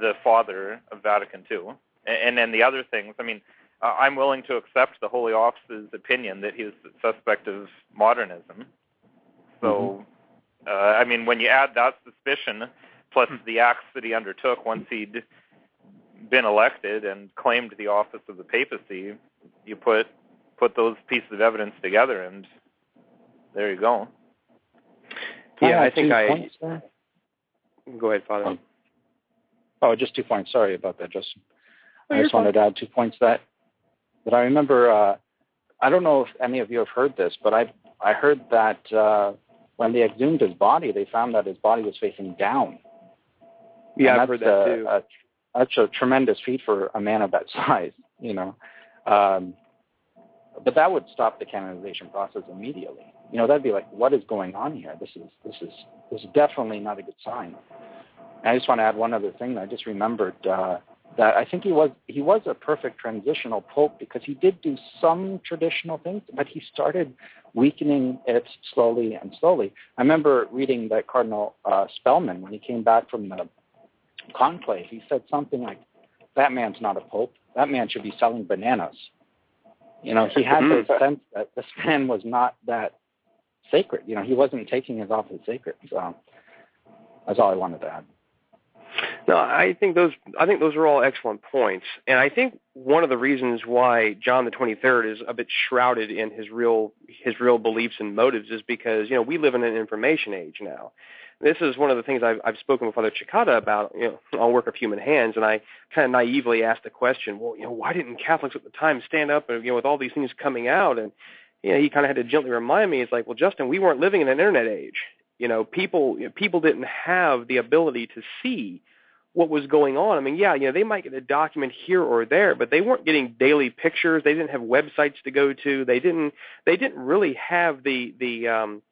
the father of Vatican II, and, and then the other things. I mean uh, I'm willing to accept the Holy Office's opinion that he was suspect of modernism. So, mm-hmm. uh, I mean, when you add that suspicion plus mm-hmm. the acts that he undertook once he'd been elected and claimed the office of the papacy, you put put those pieces of evidence together, and there you go. Yeah, I think I. Points, go ahead, Father. Oh, just two points. Sorry about that, Justin. Oh, I just wanted to add two points that that I remember, uh, I don't know if any of you have heard this, but I I heard that uh, when they exhumed his body, they found that his body was facing down. Yeah, I've heard that a, too. A, that's a tremendous feat for a man of that size, you know. Um, but that would stop the canonization process immediately. You know, that'd be like, what is going on here? This is this is this is definitely not a good sign. And I just want to add one other thing. I just remembered uh, that I think he was he was a perfect transitional pope because he did do some traditional things, but he started weakening it slowly and slowly. I remember reading that Cardinal uh, Spellman when he came back from the conclave. He said something like, "That man's not a pope. That man should be selling bananas." You know, he had the mm-hmm. sense that this man was not that sacred. You know, he wasn't taking his office sacred. So that's all I wanted to add. No, I think those I think those are all excellent points, and I think one of the reasons why John the Twenty Third is a bit shrouded in his real his real beliefs and motives is because you know we live in an information age now. This is one of the things I've, I've spoken with Father Cekada about, you know, on work of human hands, and I kind of naively asked the question, well, you know, why didn't Catholics at the time stand up, you know, with all these things coming out, and you know, he kind of had to gently remind me, it's like, well, Justin, we weren't living in an internet age. You know, people you know, people didn't have the ability to see what was going on. I mean, yeah, you know, they might get a document here or there, but they weren't getting daily pictures. They didn't have websites to go to. They didn't they didn't really have the the um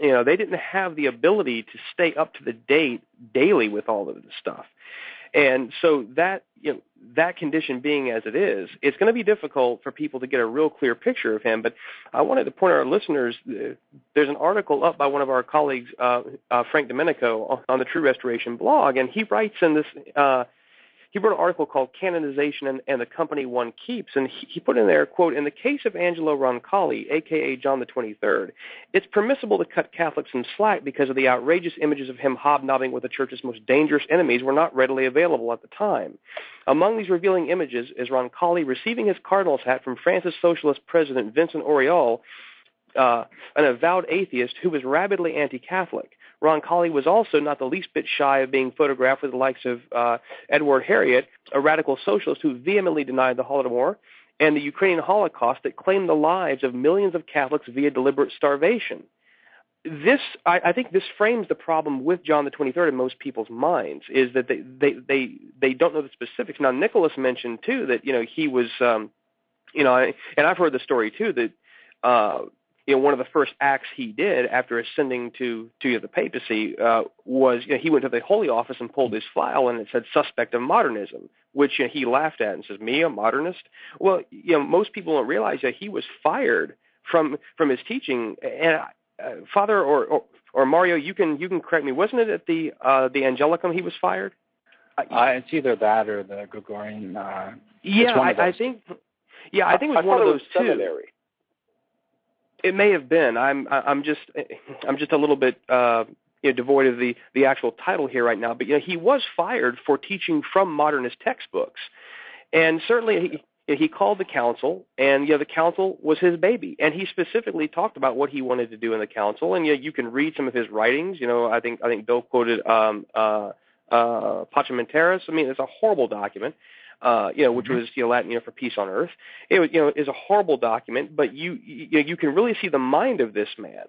you know, they didn't have the ability to stay up to the date daily with all of this stuff. And so that you know that condition being as it is, it's going to be difficult for people to get a real clear picture of him. But I wanted to point our listeners, uh, there's an article up by one of our colleagues, uh, uh, Frank Domenico, on the True Restoration blog, and he writes in this. He wrote an article called Canonization and, and the Company One Keeps, and he, he put in there, quote, in the case of Angelo Roncalli, aka John the 23rd, it's permissible to cut Catholics some slack because of the outrageous images of him hobnobbing with the church's most dangerous enemies were not readily available at the time. Among these revealing images is Roncalli receiving his cardinal's hat from France's socialist president Vincent Auriol, uh, an avowed atheist who was rabidly anti-Catholic. Roncalli was also not the least bit shy of being photographed with the likes of uh, Edward Herriot, a radical socialist who vehemently denied the Holodomor and the Ukrainian Holocaust that claimed the lives of millions of Catholics via deliberate starvation. This, I, I think, this frames the problem with John the 23rd in most people's minds is that they they they they don't know the specifics. Now, Nicholas mentioned too that you know he was, um, you know, and I've heard the story too that uh, you know, one of the first acts he did after ascending to to the papacy uh, was you know, he went to the Holy Office and pulled his file, and it said "suspect of modernism," which you know, he laughed at and says, "Me, a modernist?" Well, you know, most people don't realize that he was fired from from his teaching. And uh, Father or, or or Mario, you can you can correct me. Wasn't it at the uh, the Angelicum he was fired? Uh, it's either that or the Gregorian. Uh, yeah, I, I think. Yeah, I think it was I one of it those was two. seminary. It may have been. I'm I'm just I'm just a little bit uh, you know devoid of the the actual title here right now. But you know he was fired for teaching from modernist textbooks, and certainly he he called the council, and you know the council was his baby, and he specifically talked about what he wanted to do in the council, and you know, you can read some of his writings. You know I think I think Bill quoted um, uh, uh, Pacem in Terris. I mean it's a horrible document uh, you know, which was you know Latin you know for peace on earth. It was, you know is a horrible document, but you you, you can really see the mind of this man.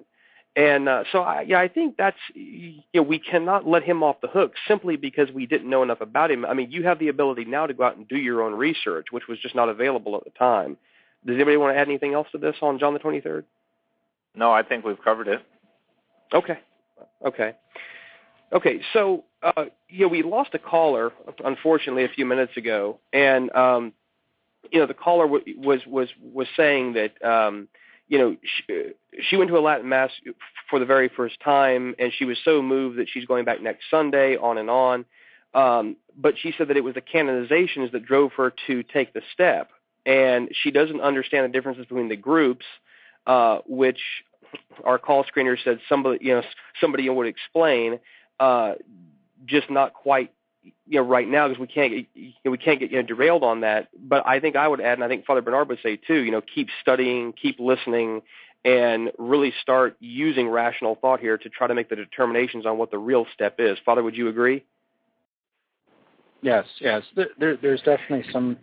And uh, so, I, yeah, I think that's you know we cannot let him off the hook simply because we didn't know enough about him. I mean, you have the ability now to go out and do your own research, which was just not available at the time. Does anybody want to add anything else to this on John the Twenty Third? No, I think we've covered it. Okay, okay. Okay, so uh, you know we lost a caller, unfortunately, a few minutes ago, and um, you know the caller w- was was was saying that um, you know she, she went to a Latin mass for the very first time, and she was so moved that she's going back next Sunday, on and on. Um, but she said that it was the canonizations that drove her to take the step, and she doesn't understand the differences between the groups, uh, which our call screener said somebody you know somebody would explain uh, just not quite you know right now because we can't get, you know, we can't get you know, derailed on that. But I think I would add, and I think Father Bernard would say too, you know, keep studying, keep listening, and really start using rational thought here to try to make the determinations on what the real step is. Father, would you agree? Yes, yes. There, there's definitely some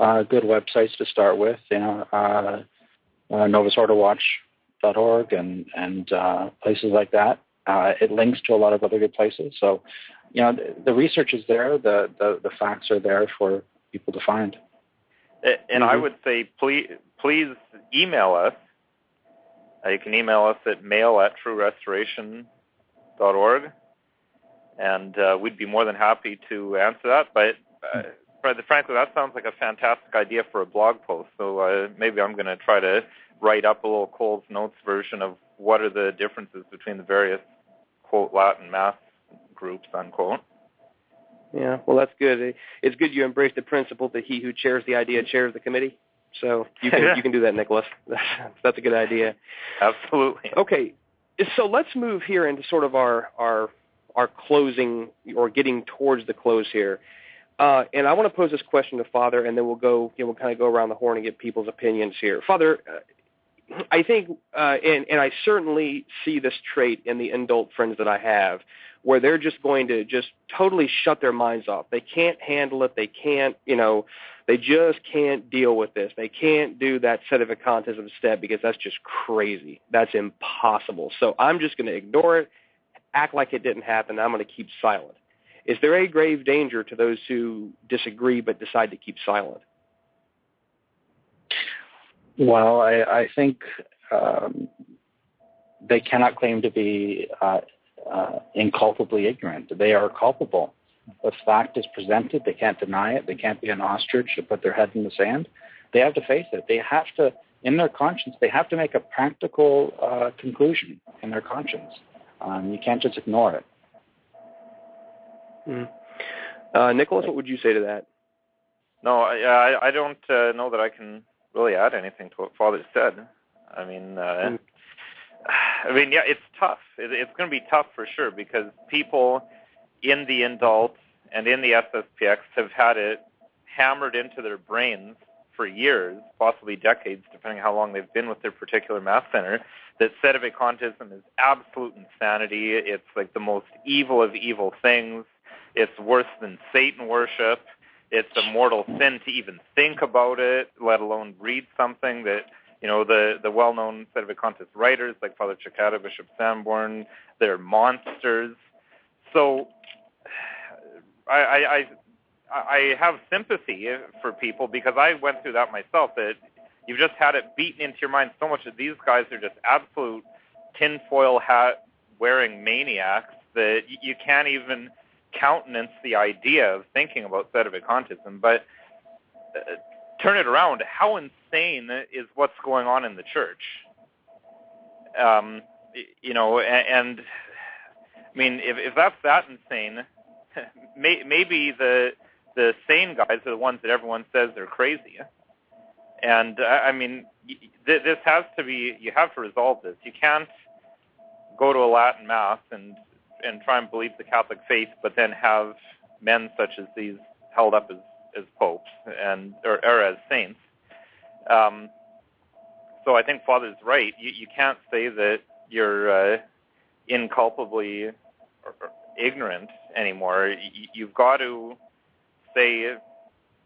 uh, good websites to start with. You know, uh, uh, and and uh, places like that. Uh, it links to a lot of other good places. So, you know, the, the research is there. The, the, the facts are there for people to find. And mm-hmm. I would say, please, please email us. Uh, you can email us at mail at truerestoration.org, and uh, we'd be more than happy to answer that. But uh, frankly, that sounds like a fantastic idea for a blog post. So uh, maybe I'm going to try to write up a little Cole's Notes version of what are the differences between the various quote Latin math groups unquote. Yeah, well, that's good. It's good you embrace the principle that he who chairs the idea chairs the committee. So you can you can do that, Nicholas. That's a good idea. Absolutely. Okay, so let's move here into sort of our our our closing or getting towards the close here. Uh, and I want to pose this question to Father, and then we'll go. You know, we'll kind of go around the horn and get people's opinions here. Father, uh, I think, uh, and, and I certainly see this trait in the adult friends that I have, where they're just going to just totally shut their minds off. They can't handle it. They can't, you know, they just can't deal with this. They can't do that sedevacantism step because that's just crazy. That's impossible. So I'm just going to ignore it, act like it didn't happen. I'm going to keep silent. Is there a grave danger to those who disagree but decide to keep silent? Well, I, I think um, they cannot claim to be uh, uh, inculpably ignorant. They are culpable. The fact is presented. They can't deny it. They can't be an ostrich to put their head in the sand. They have to face it. They have to, in their conscience, they have to make a practical uh, conclusion in their conscience. Um, you can't just ignore it. Mm. Uh, Nicholas, what would you say to that? No, I, I don't uh, know that I can really add anything to what Father said. I mean, uh, mm. I mean, yeah, it's tough. It, it's going to be tough for sure because people in the indult and in the SSPX have had it hammered into their brains for years, possibly decades, depending how long they've been with their particular mass center, that sedevacantism is absolute insanity. It's like the most evil of evil things. It's worse than Satan worship. It's a mortal sin to even think about it, let alone read something that you know the the well-known sedevacantist writers like Father Cekada, Bishop Sanborn, they're monsters. So I, I I have sympathy for people because I went through that myself. That you've just had it beaten into your mind so much that these guys are just absolute tinfoil hat wearing maniacs that you can't even countenance the idea of thinking about sedevacantism. But uh, turn it around. How insane is what's going on in the church? Um, you know, and, and I mean, if, if that's that insane, may, maybe the the sane guys are the ones that everyone says they're crazy. And uh, I mean, th- this has to be. You have to resolve this. You can't go to a Latin mass and and try and believe the Catholic faith, but then have men such as these held up as, as popes and or, or as saints. Um, so I think Father's right. You, you can't say that you're uh, inculpably ignorant anymore. You, you've got to say,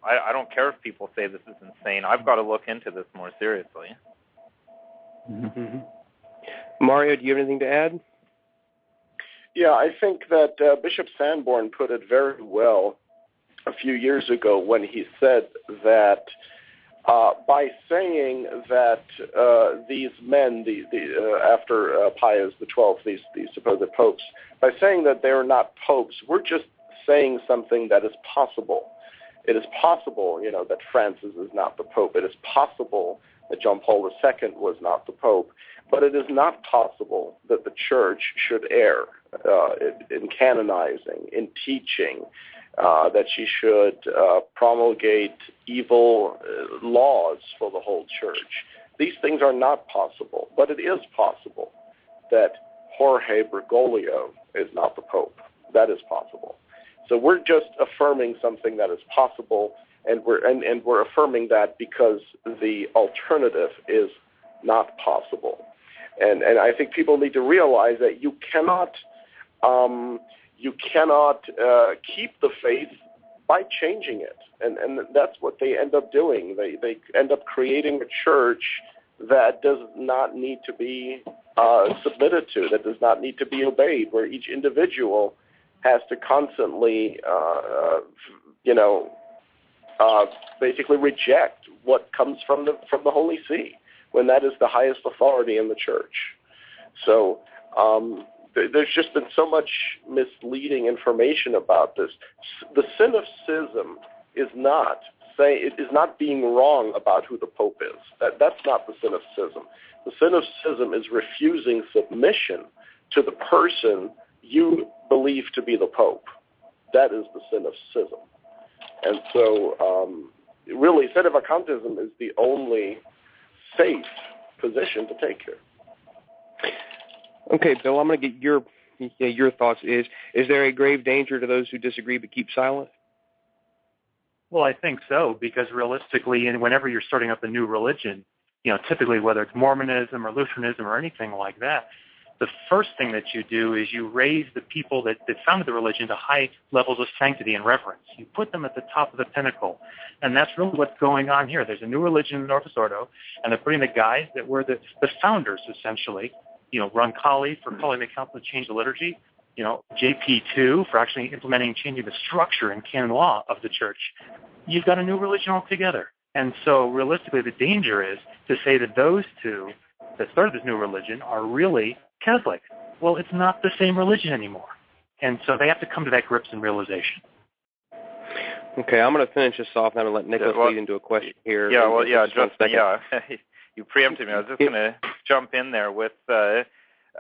I, I don't care if people say this is insane. I've got to look into this more seriously. Mm-hmm. Mario, do you have anything to add? Yeah, I think that uh, Bishop Sanborn put it very well a few years ago when he said that uh, by saying that uh, these men, the, the, uh, after uh, Pius the Twelfth, these, these supposed popes, by saying that they're not popes, we're just saying something that is possible. It is possible, you know, that Francis is not the pope. It is possible that John Paul II was not the pope. But it is not possible that the church should err uh, in canonizing, in teaching, uh, that she should uh, promulgate evil uh, laws for the whole church. These things are not possible, but it is possible that Jorge Bergoglio is not the Pope. That is possible. So we're just affirming something that is possible, and we're and, and we're affirming that because the alternative is not possible. And and I think people need to realize that you cannot um, you cannot uh, keep the faith by changing it, and and that's what they end up doing. They they end up creating a church that does not need to be uh, submitted to, that does not need to be obeyed, where each individual has to constantly, uh, uh, you know, uh, basically reject what comes from the from the Holy See, when that is the highest authority in the church. So um, there's just been so much misleading information about this. The sin of schism is not say it is not being wrong about who the Pope is. That that's not the sin of schism. The sin of schism is refusing submission to the person you believe to be the Pope. That is the sin of schism. And so, um, really, sedevacantism is the only safe position to take here. Okay, Bill, I'm going to get your your thoughts. Is is there a grave danger to those who disagree but keep silent? Well, I think so because realistically, and whenever you're starting up a new religion, you know, typically whether it's Mormonism or Lutheranism or anything like that, the first thing that you do is you raise the people that, that founded the religion to high levels of sanctity and reverence. You put them at the top of the pinnacle. And that's really what's going on here. There's a new religion in Novus Ordo, and they're putting the guys that were the, the founders, essentially, you know, Roncalli for calling the council to change the liturgy, you know, JP2 for actually implementing changing the structure and canon law of the church. You've got a new religion altogether. And so realistically, the danger is to say that those two that started this new religion are really Catholic. Well, it's not the same religion anymore. And so they have to come to that grips and realization. Okay, I'm going to finish this off and I'm going to let Nicholas yeah, well, lead into a question here. Yeah, well, yeah, just, just yeah. you preempted me. I was just going to jump in there with. Uh,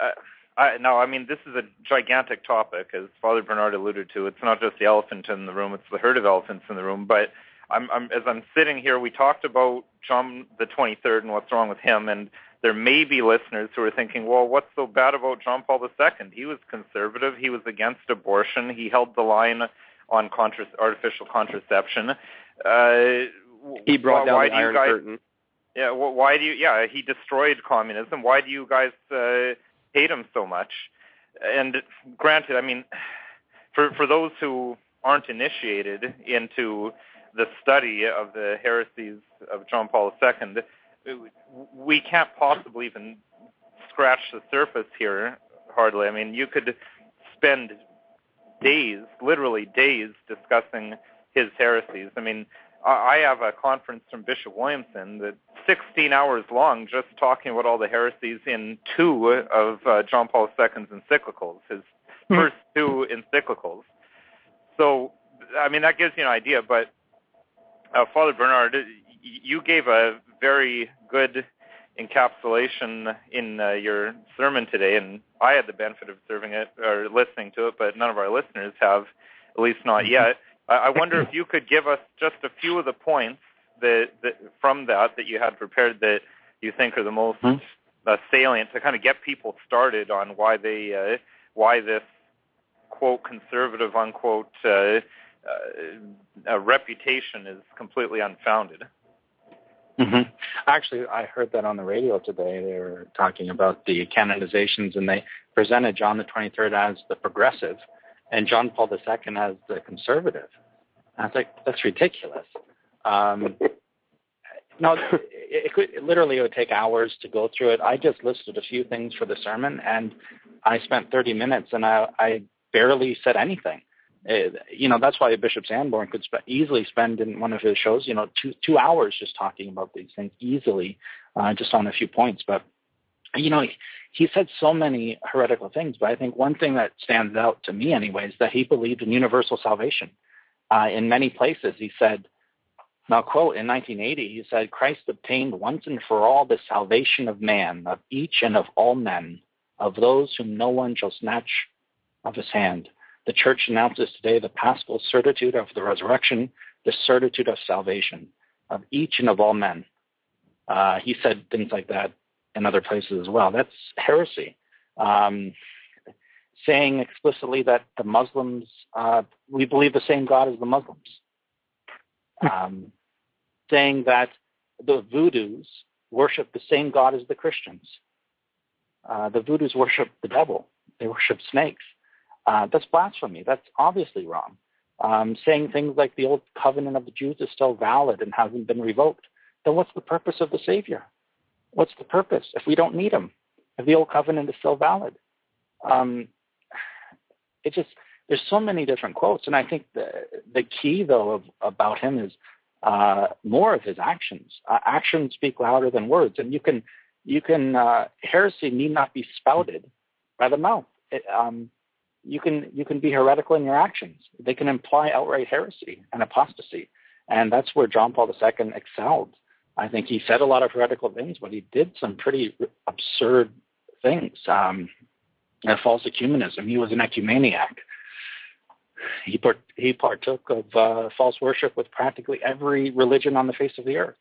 uh, I, no, I mean this is a gigantic topic, as Father Bernard alluded to. It's not just the elephant in the room; it's the herd of elephants in the room. But I'm, I'm, as I'm sitting here, we talked about John the 23rd and what's wrong with him, and there may be listeners who are thinking, well, what's so bad about John Paul II? He was conservative. He was against abortion. He held the line on contra- artificial contraception. Uh, he brought down why the Iron guys, Curtain. Yeah, why do you? Yeah, he destroyed communism. Why do you guys uh, hate him so much? And granted, I mean, for for those who aren't initiated into the study of the heresies of John Paul II, we can't possibly even scratch the surface here. Hardly. I mean, you could spend days, literally days, discussing his heresies. I mean, I have a conference from Bishop Williamson that's 16 hours long, just talking about all the heresies in two of uh, John Paul II's encyclicals, his hmm. first two encyclicals. So, I mean, that gives you an idea. But uh, Father Bernard, you gave a very good encapsulation in uh, your sermon today, and I had the benefit of serving it or listening to it, but none of our listeners have, at least not mm-hmm. yet. I wonder if you could give us just a few of the points that, that from that that you had prepared that you think are the most mm-hmm. uh, salient to kind of get people started on why they uh, why this quote conservative unquote uh, uh, reputation is completely unfounded. Mm-hmm. Actually, I heard that on the radio today. They were talking about the canonizations, and they presented John the 23rd as the progressive and John Paul II as the conservative. And I was like, that's ridiculous. Um, no, it, it could it literally it would take hours to go through it. I just listed a few things for the sermon, and I spent 30 minutes, and I, I barely said anything. It, you know, that's why Bishop Sanborn could sp- easily spend in one of his shows, you know, two two hours just talking about these things easily, uh, just on a few points. But you know, he, said so many heretical things. But I think one thing that stands out to me, anyway, is that he believed in universal salvation. Uh, in many places, he said, now quote, in 1980, he said, Christ obtained once and for all the salvation of man, of each and of all men, of those whom no one shall snatch of his hand. The church announces today the paschal certitude of the resurrection, the certitude of salvation of each and of all men. Uh, he said things like that in other places as well. That's heresy. Um, saying explicitly that the Muslims, uh, we believe the same God as the Muslims. Um, saying that the Voodoos worship the same God as the Christians. Uh, the Voodoos worship the devil. They worship snakes. Uh, that's blasphemy. That's obviously wrong. Um, saying things like the old covenant of the Jews is still valid and hasn't been revoked, then what's the purpose of the Savior? What's the purpose if we don't need him? If the old covenant is still valid? Um, it just there's so many different quotes, and I think the the key though of, about him is uh, more of his actions. Uh, actions speak louder than words, and you can you can uh, heresy need not be spouted by the mouth. It, um, you can you can be heretical in your actions. They can imply outright heresy and apostasy, and that's where John Paul II excelled. I think he said a lot of heretical things, but he did some pretty absurd things. Um, false ecumenism. He was an ecumeniac. He part, he partook of uh, false worship with practically every religion on the face of the earth,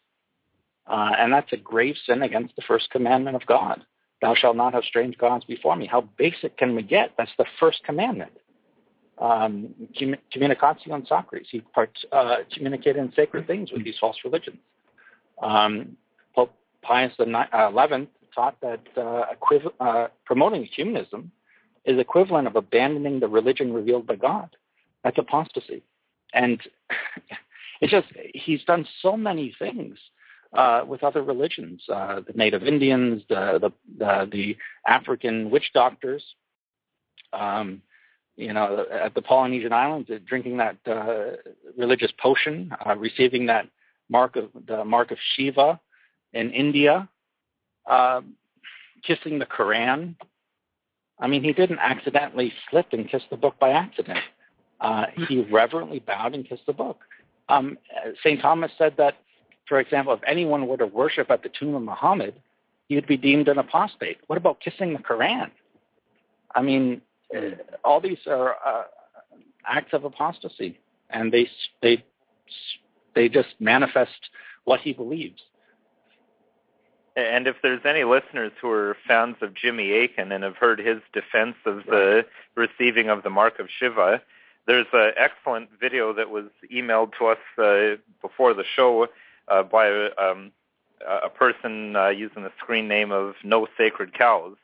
uh, and that's a grave sin against the first commandment of God. Thou shalt not have strange gods before me. How basic can we get? That's the first commandment. Um, communicatio sacris. He part, uh, communicated in sacred things with these false religions. Um, Pope Pius XI uh, taught that uh, equiv- uh, promoting humanism is equivalent of abandoning the religion revealed by God. That's apostasy. And it's just, he's done so many things uh, with other religions, uh, the Native Indians, the the, the, the African witch doctors. Um, you know, at the Polynesian islands, uh, drinking that uh, religious potion, receiving that mark of the mark of Shiva in India, uh, kissing the Quran. I mean, he didn't accidentally slip and kiss the book by accident. Uh, he reverently bowed and kissed the book. Um, St. Thomas said that for example, if anyone were to worship at the tomb of Muhammad, you'd be deemed an apostate. What about kissing the Quran? I mean, uh, all these are uh, acts of apostasy, and they they they just manifest what he believes. And if there's any listeners who are fans of Jimmy Akin and have heard his defense of the receiving of the mark of Shiva, there's an excellent video that was emailed to us uh, before the show uh, by um, a person uh, using the screen name of No Sacred Cows.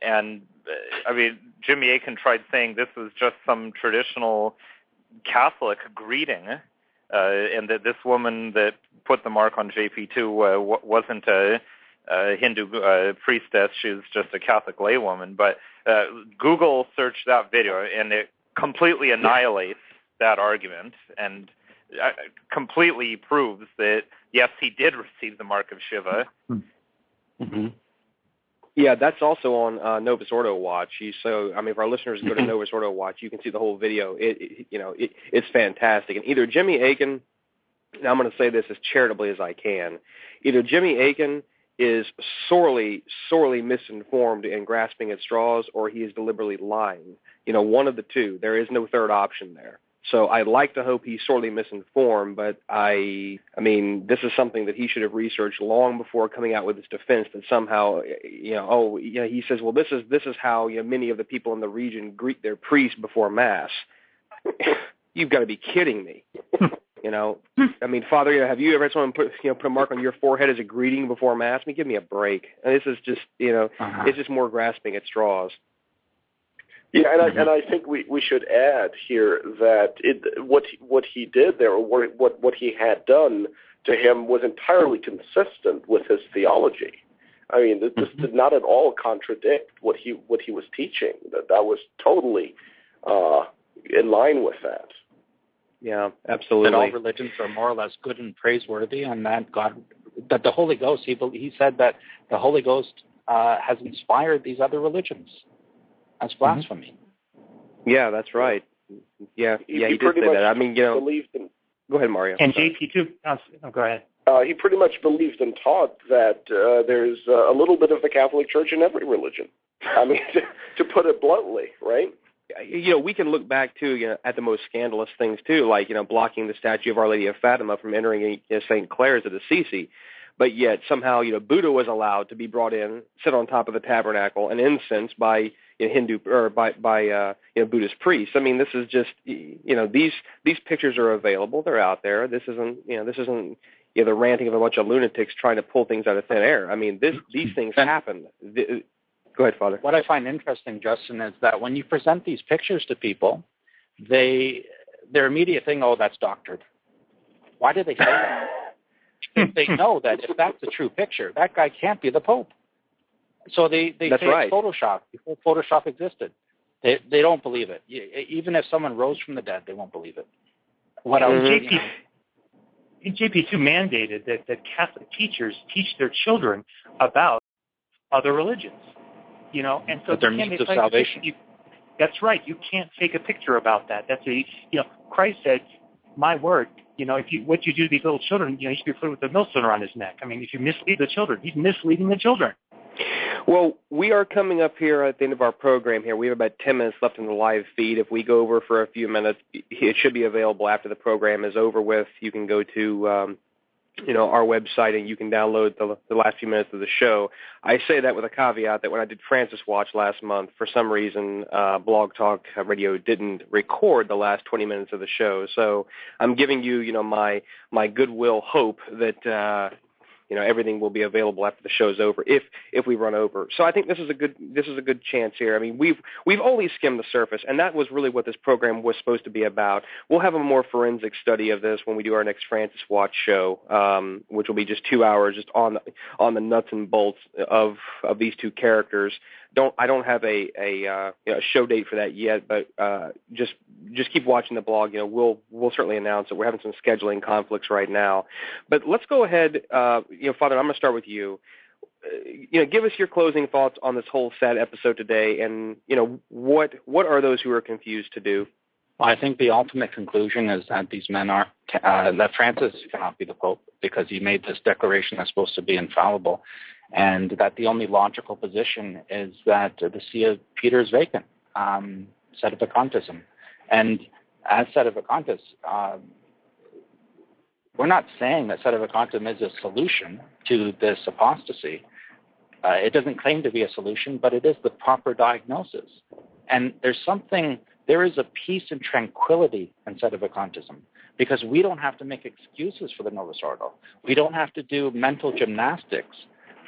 And uh, I mean, Jimmy Akin tried saying this was just some traditional Catholic greeting, and that this woman that put the mark on JP2 uh, wasn't a a Hindu uh, priestess. She was just a Catholic laywoman. But uh, Google searched that video, and it completely annihilates that argument and uh, completely proves that yes, he did receive the mark of Shiva. Mm-hmm. Yeah, that's also on uh, Novus Ordo Watch. So, I mean, if our listeners go to Novus Ordo Watch, you can see the whole video. It, it you know, it, it's fantastic. And either Jimmy Akin, and I'm going to say this as charitably as I can, either Jimmy Akin is sorely, sorely misinformed and grasping at straws, or he is deliberately lying. You know, one of the two. There is no third option there. So I'd like to hope he's sorely misinformed, but I, I mean, this is something that he should have researched long before coming out with his defense. That somehow, you know, oh, you know, he says, well, this is this is how you know many of the people in the region greet their priest before mass. You've got to be kidding me. You know, I mean, Father, you know, have you ever had someone put you know put a mark on your forehead as a greeting before mass? I mean, give me a break. And this is just you know, uh-huh. it's just more grasping at straws. Yeah, and I, and I think we, we should add here that it, what he, what he did there, or what what he had done to him, was entirely consistent with his theology. I mean, this, mm-hmm. did not at all contradict what he what he was teaching. That that was totally uh, in line with that. Yeah, absolutely. That all religions are more or less good and praiseworthy, and that God, that the Holy Ghost, he he said that the Holy Ghost uh, has inspired these other religions. That's mm-hmm. blasphemy. Mm-hmm. Yeah, that's right. Yeah, he, yeah, he, he did say that. I mean, you know, in, go ahead, Mario. And JP too. Oh, go ahead. Uh, he pretty much believed and taught that uh, there's uh, a little bit of the Catholic Church in every religion. I mean, to, to put it bluntly, right? you know, we can look back too you know, at the most scandalous things too, like you know, blocking the statue of Our Lady of Fatima from entering you know, St. Clare's at Assisi. But yet somehow, you know, Buddha was allowed to be brought in, sit on top of the tabernacle, and incense by you know, Hindu or by by uh, you know Buddhist priests. I mean, this is just you know these these pictures are available. They're out there. This isn't you know this isn't you know the ranting of a bunch of lunatics trying to pull things out of thin air. I mean, this these things happen. The, Go ahead, Father. What I find interesting, Justin, is that when you present these pictures to people, they their immediate thing, oh, that's doctored. Why do they say that? they know that if that's the true picture, that guy can't be the Pope. So they they that's say right. it's Photoshop before Photoshop existed. They they don't believe it. Even if someone rose from the dead, they won't believe it. What else? Mm-hmm. JP, JP2 mandated that, that Catholic teachers teach their children about other religions you know, and so but their means of salvation. You, that's right. You can't take a picture about that. That's a you know, Christ said, "My word." You know, if you what you do to these little children, you know, you should be put with a millstone around his neck. I mean, if you mislead the children, he's misleading the children. Well, we are coming up here at the end of our program here. We have about 10 minutes left in the live feed. If we go over for a few minutes, it should be available after the program is over with. You can go to um, you know our website and you can download the, the last few minutes of the show. I say that with a caveat that when I did Francis Watch last month, for some reason, uh, Blog Talk Radio didn't record the last 20 minutes of the show. So I'm giving you, you know, my my goodwill hope that uh, you know everything will be available after the show's over if if we run over. So i think this is a good this is a good chance here. I mean we've we've only skimmed the surface and that was really what this program was supposed to be about. We'll have a more forensic study of this when we do our next francis watch show um, which will be just two hours just on the, on the nuts and bolts of of these two characters don't I don't have a a, uh, you know, show date for that yet, but uh, just just keep watching the blog. You know, we'll we'll certainly announce it. We're having some scheduling conflicts right now, but let's go ahead. Uh, you know, Father, I'm going to start with you. Uh, you know, give us your closing thoughts on this whole sad episode today, and you know what what are those who are confused to do? Well, I think the ultimate conclusion is that these men are uh, that Francis cannot be the Pope because he made this declaration that's supposed to be infallible, and that the only logical position is that the See of Peter is vacant, um, sedevacantism. And as set sedevacantists, um, we're not saying that set of sedevacantism is a solution to this apostasy. Uh, it doesn't claim to be a solution, but it is the proper diagnosis. And there's something, there is a peace and tranquility in sedevacantism because we don't have to make excuses for the Novus Ordo. We don't have to do mental gymnastics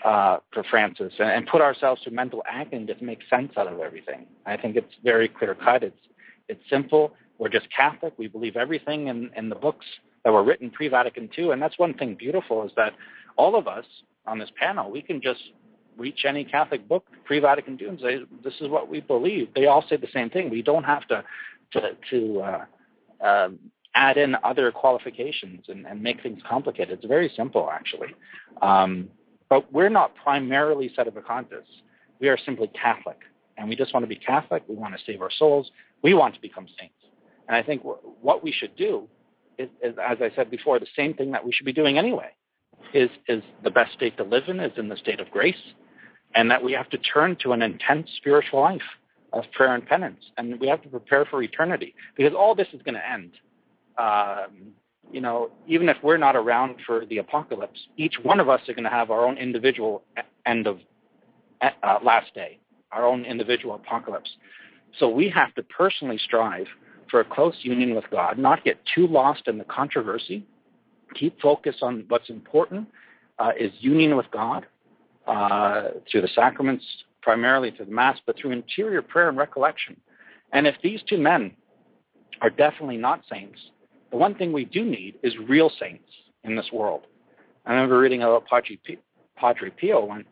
uh, for Francis and, and, put ourselves through mental agony to make sense out of everything. I think it's very clear cut. It's it's simple. We're just Catholic. We believe everything in, in the books that were written pre-Vatican II, and that's one thing beautiful is that all of us on this panel we can just reach any Catholic book pre-Vatican II and say this is what we believe. They all say the same thing. We don't have to to, to uh, uh, add in other qualifications and, and, make things complicated. It's very simple actually. Um, but we're not primarily sedevacantists. We are simply Catholic. And we just want to be Catholic. We want to save our souls. We want to become saints. And I think what we should do is, is, as I said before, the same thing that we should be doing anyway. Is, is the best state to live in is in the state of grace, and that we have to turn to an intense spiritual life of prayer and penance, and we have to prepare for eternity because all this is going to end. Um, you know, even if we're not around for the apocalypse, each one of us are going to have our own individual end of uh, last day, our own individual apocalypse. So we have to personally strive for a close union with God, not get too lost in the controversy, keep focus on what's important uh, is union with God uh, through the sacraments, primarily through the Mass, but through interior prayer and recollection. And if these two men are definitely not saints, the one thing we do need is real saints in this world. I remember reading about Padre, P- Padre Pio when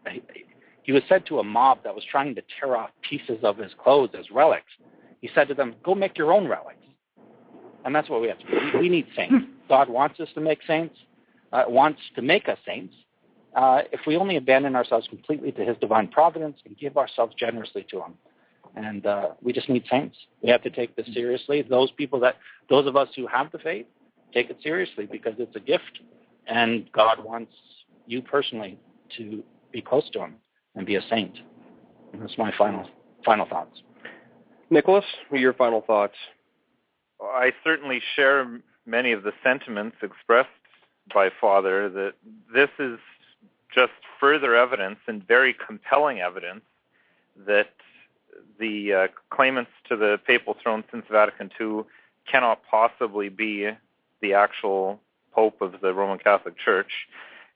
he was said to a mob that was trying to tear off pieces of his clothes as relics. He said to them, "Go make your own relics." And that's what we have to do. We need saints. God wants us to make saints. Uh, wants to make us saints. Uh, if we only abandon ourselves completely to His divine providence and give ourselves generously to Him, and uh, we just need saints. We have to take this seriously. Those people that, those of us who have the faith, take it seriously because it's a gift, and God wants you personally to be close to Him and be a saint. And that's my final final thoughts. Nicholas, your final thoughts? I certainly share many of the sentiments expressed by Father that this is just further evidence and very compelling evidence that the uh, claimants to the papal throne since Vatican II cannot possibly be the actual Pope of the Roman Catholic Church,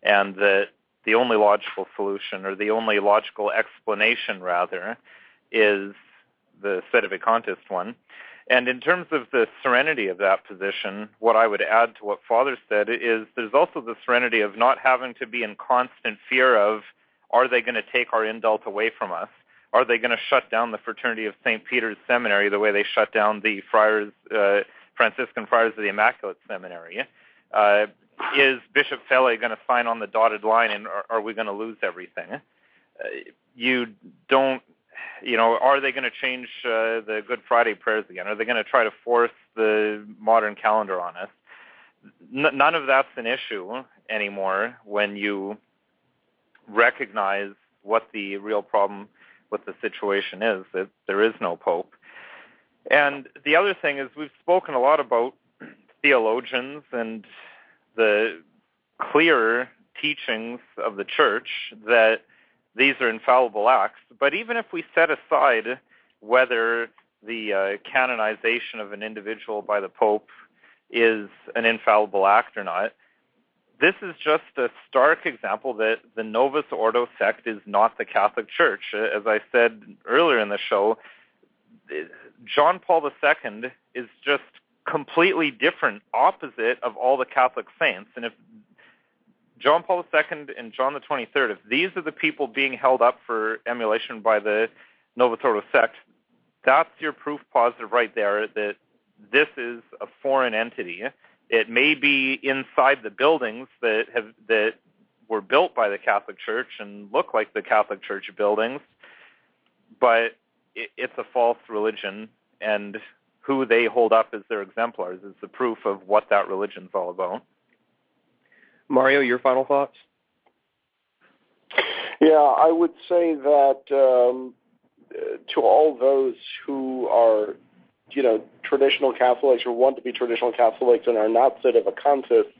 and that the only logical solution, or the only logical explanation, rather, is the sedevacantist one. And in terms of the serenity of that position, what I would add to what Father said is there's also the serenity of not having to be in constant fear of are they going to take our indult away from us? Are they going to shut down the Fraternity of St. Peter's Seminary the way they shut down the Friars, uh, Franciscan Friars of the Immaculate Seminary? Uh, is Bishop Fellay going to sign on the dotted line, and are, are we going to lose everything? Uh, you don't, you know, are they going to change uh, the Good Friday prayers again? Are they going to try to force the modern calendar on us? N- none of that's an issue anymore when you recognize what the real problem what the situation is, that there is no pope. And the other thing is we've spoken a lot about theologians and the clear teachings of the church that these are infallible acts. But even if we set aside whether the uh, canonization of an individual by the Pope is an infallible act or not, this is just a stark example that the Novus Ordo sect is not the Catholic Church. Uh, as I said earlier in the show, uh, John Paul II is just completely different, opposite of all the Catholic saints. And if John Paul II and John the 23rd, if these are the people being held up for emulation by the Novus Ordo sect, that's your proof positive right there that this is a foreign entity it may be inside the buildings that have that were built by the Catholic Church and look like the Catholic Church buildings, but it, it's a false religion, and who they hold up as their exemplars is the proof of what that religion's all about. Mario, your final thoughts? Yeah, I would say that um, to all those who are, you know, traditional Catholics or want to be traditional Catholics and are not sedevacantists,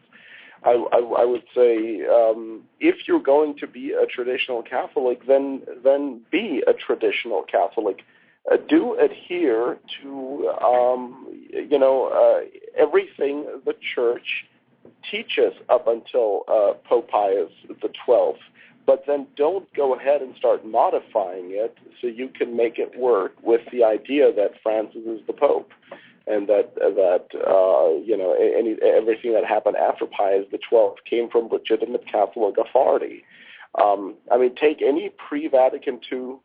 I, I, I would say um, if you're going to be a traditional Catholic, then then be a traditional Catholic. Uh, do adhere to um, you know uh, everything the Church teaches up until uh, Pope Pius the Twelfth but then don't go ahead and start modifying it so you can make it work with the idea that Francis is the Pope and that that uh, you know any everything that happened after Pius the Twelfth came from legitimate Catholic authority. Um, I mean, take any pre-Vatican II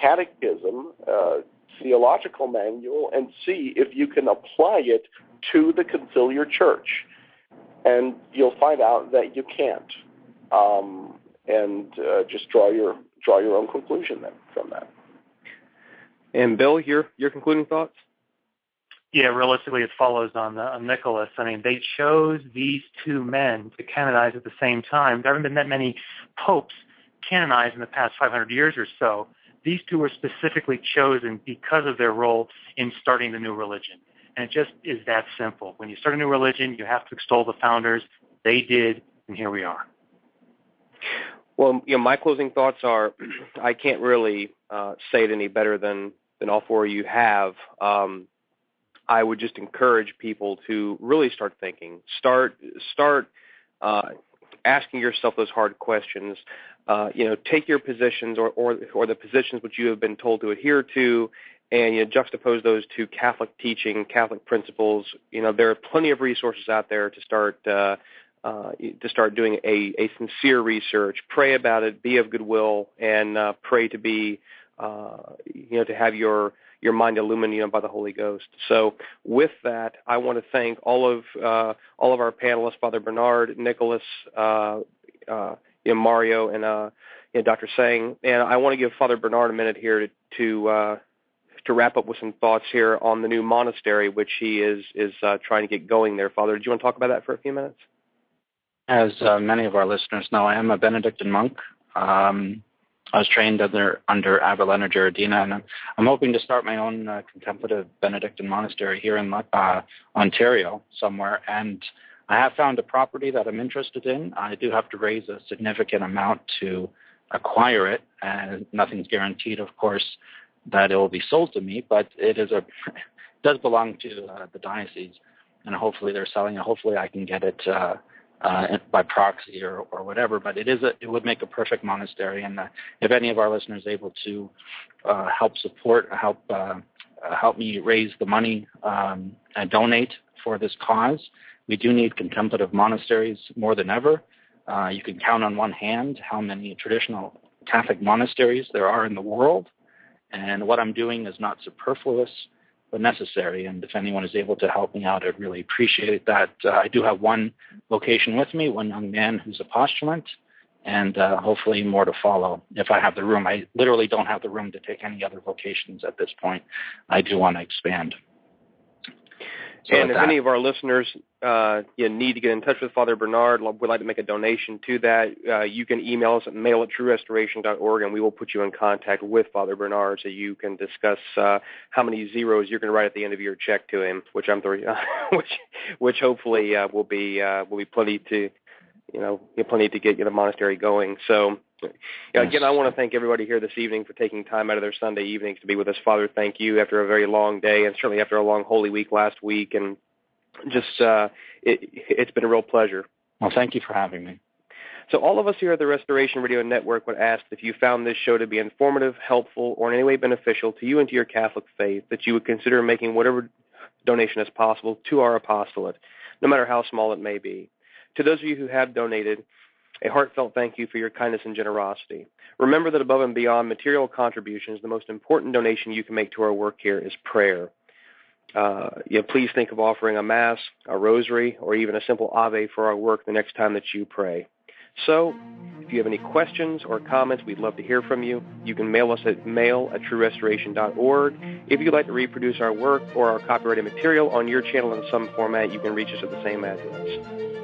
catechism, uh, theological manual, and see if you can apply it to the conciliar church, and you'll find out that you can't. Um, and uh, just draw your draw your own conclusion then from that. And Bill, your your concluding thoughts? Yeah, realistically, it follows on, the, on Nicholas. I mean, they chose these two men to canonize at the same time. There haven't been that many popes canonized in the past 500 years or so. These two were specifically chosen because of their role in starting the new religion. And it just is that simple. When you start a new religion, you have to extol the founders. They did, and here we are. Well, you know, my closing thoughts are, I can't really uh, say it any better than than all four of you have. Um, I would just encourage people to really start thinking, start start uh, asking yourself those hard questions. Uh, you know, take your positions or, or or the positions which you have been told to adhere to, and you know, juxtapose those to Catholic teaching, Catholic principles. You know, there are plenty of resources out there to start uh, uh, to start doing a, a sincere research, pray about it, be of goodwill, and uh, pray to be, uh, you know, to have your your mind illuminated by the Holy Ghost. So, with that, I want to thank all of uh, all of our panelists, Father Bernard, Nicholas, uh, uh, you know, Mario, and uh, you know, Dr. Seng. And I want to give Father Bernard a minute here to to, uh, to wrap up with some thoughts here on the new monastery, which he is is uh, trying to get going there. Father, do you want to talk about that for a few minutes? As uh, many of our listeners know, I am a Benedictine monk. Um, I was trained under under Giardina, and I'm, I'm hoping to start my own uh, contemplative Benedictine monastery here in uh, Ontario somewhere. And I have found a property that I'm interested in. I do have to raise a significant amount to acquire it, and nothing's guaranteed, of course, that it will be sold to me. But it is a does belong to uh, the diocese, and hopefully they're selling it. Hopefully I can get it. Uh, by proxy or, or whatever. But it is a, it would make a perfect monastery. And uh, if any of our listeners able to uh, help support, help uh, uh, help me raise the money um, and donate for this cause, we do need contemplative monasteries more than ever. Uh, you can count on one hand how many traditional Catholic monasteries there are in the world. And what I'm doing is not superfluous but necessary. And if anyone is able to help me out, I'd really appreciate that. Uh, I do have one location with me, one young man who's a postulant, and uh, hopefully more to follow if I have the room. I literally don't have the room to take any other locations at this point. I do want to expand. So and if that, any of our listeners uh, you need to get in touch with Father Bernard, would like to make a donation to that, uh, you can email us at mail at truerestoration.org, and we will put you in contact with Father Bernard so you can discuss uh, how many zeros you're going to write at the end of your check to him, which I'm three, which which hopefully uh, will be uh, will be plenty to you know plenty to get you the monastery going. So yeah, again, I want to thank everybody here this evening for taking time out of their Sunday evenings to be with us. Father, thank you after a very long day and certainly after a long Holy Week last week. And just, uh, it, it's been a real pleasure. Well, thank you for having me. So, all of us here at the Restoration Radio Network would ask if you found this show to be informative, helpful, or in any way beneficial to you and to your Catholic faith, that you would consider making whatever donation is possible to our apostolate, no matter how small it may be. To those of you who have donated, a heartfelt thank you for your kindness and generosity. Remember that above and beyond material contributions, the most important donation you can make to our work here is prayer. Uh, know, please think of offering a mass, a rosary, or even a simple Ave for our work the next time that you pray. So, if you have any questions or comments, we'd love to hear from you. You can mail us at mail at truerestoration.org. If you'd like to reproduce our work or our copyrighted material on your channel in some format, you can reach us at the same address.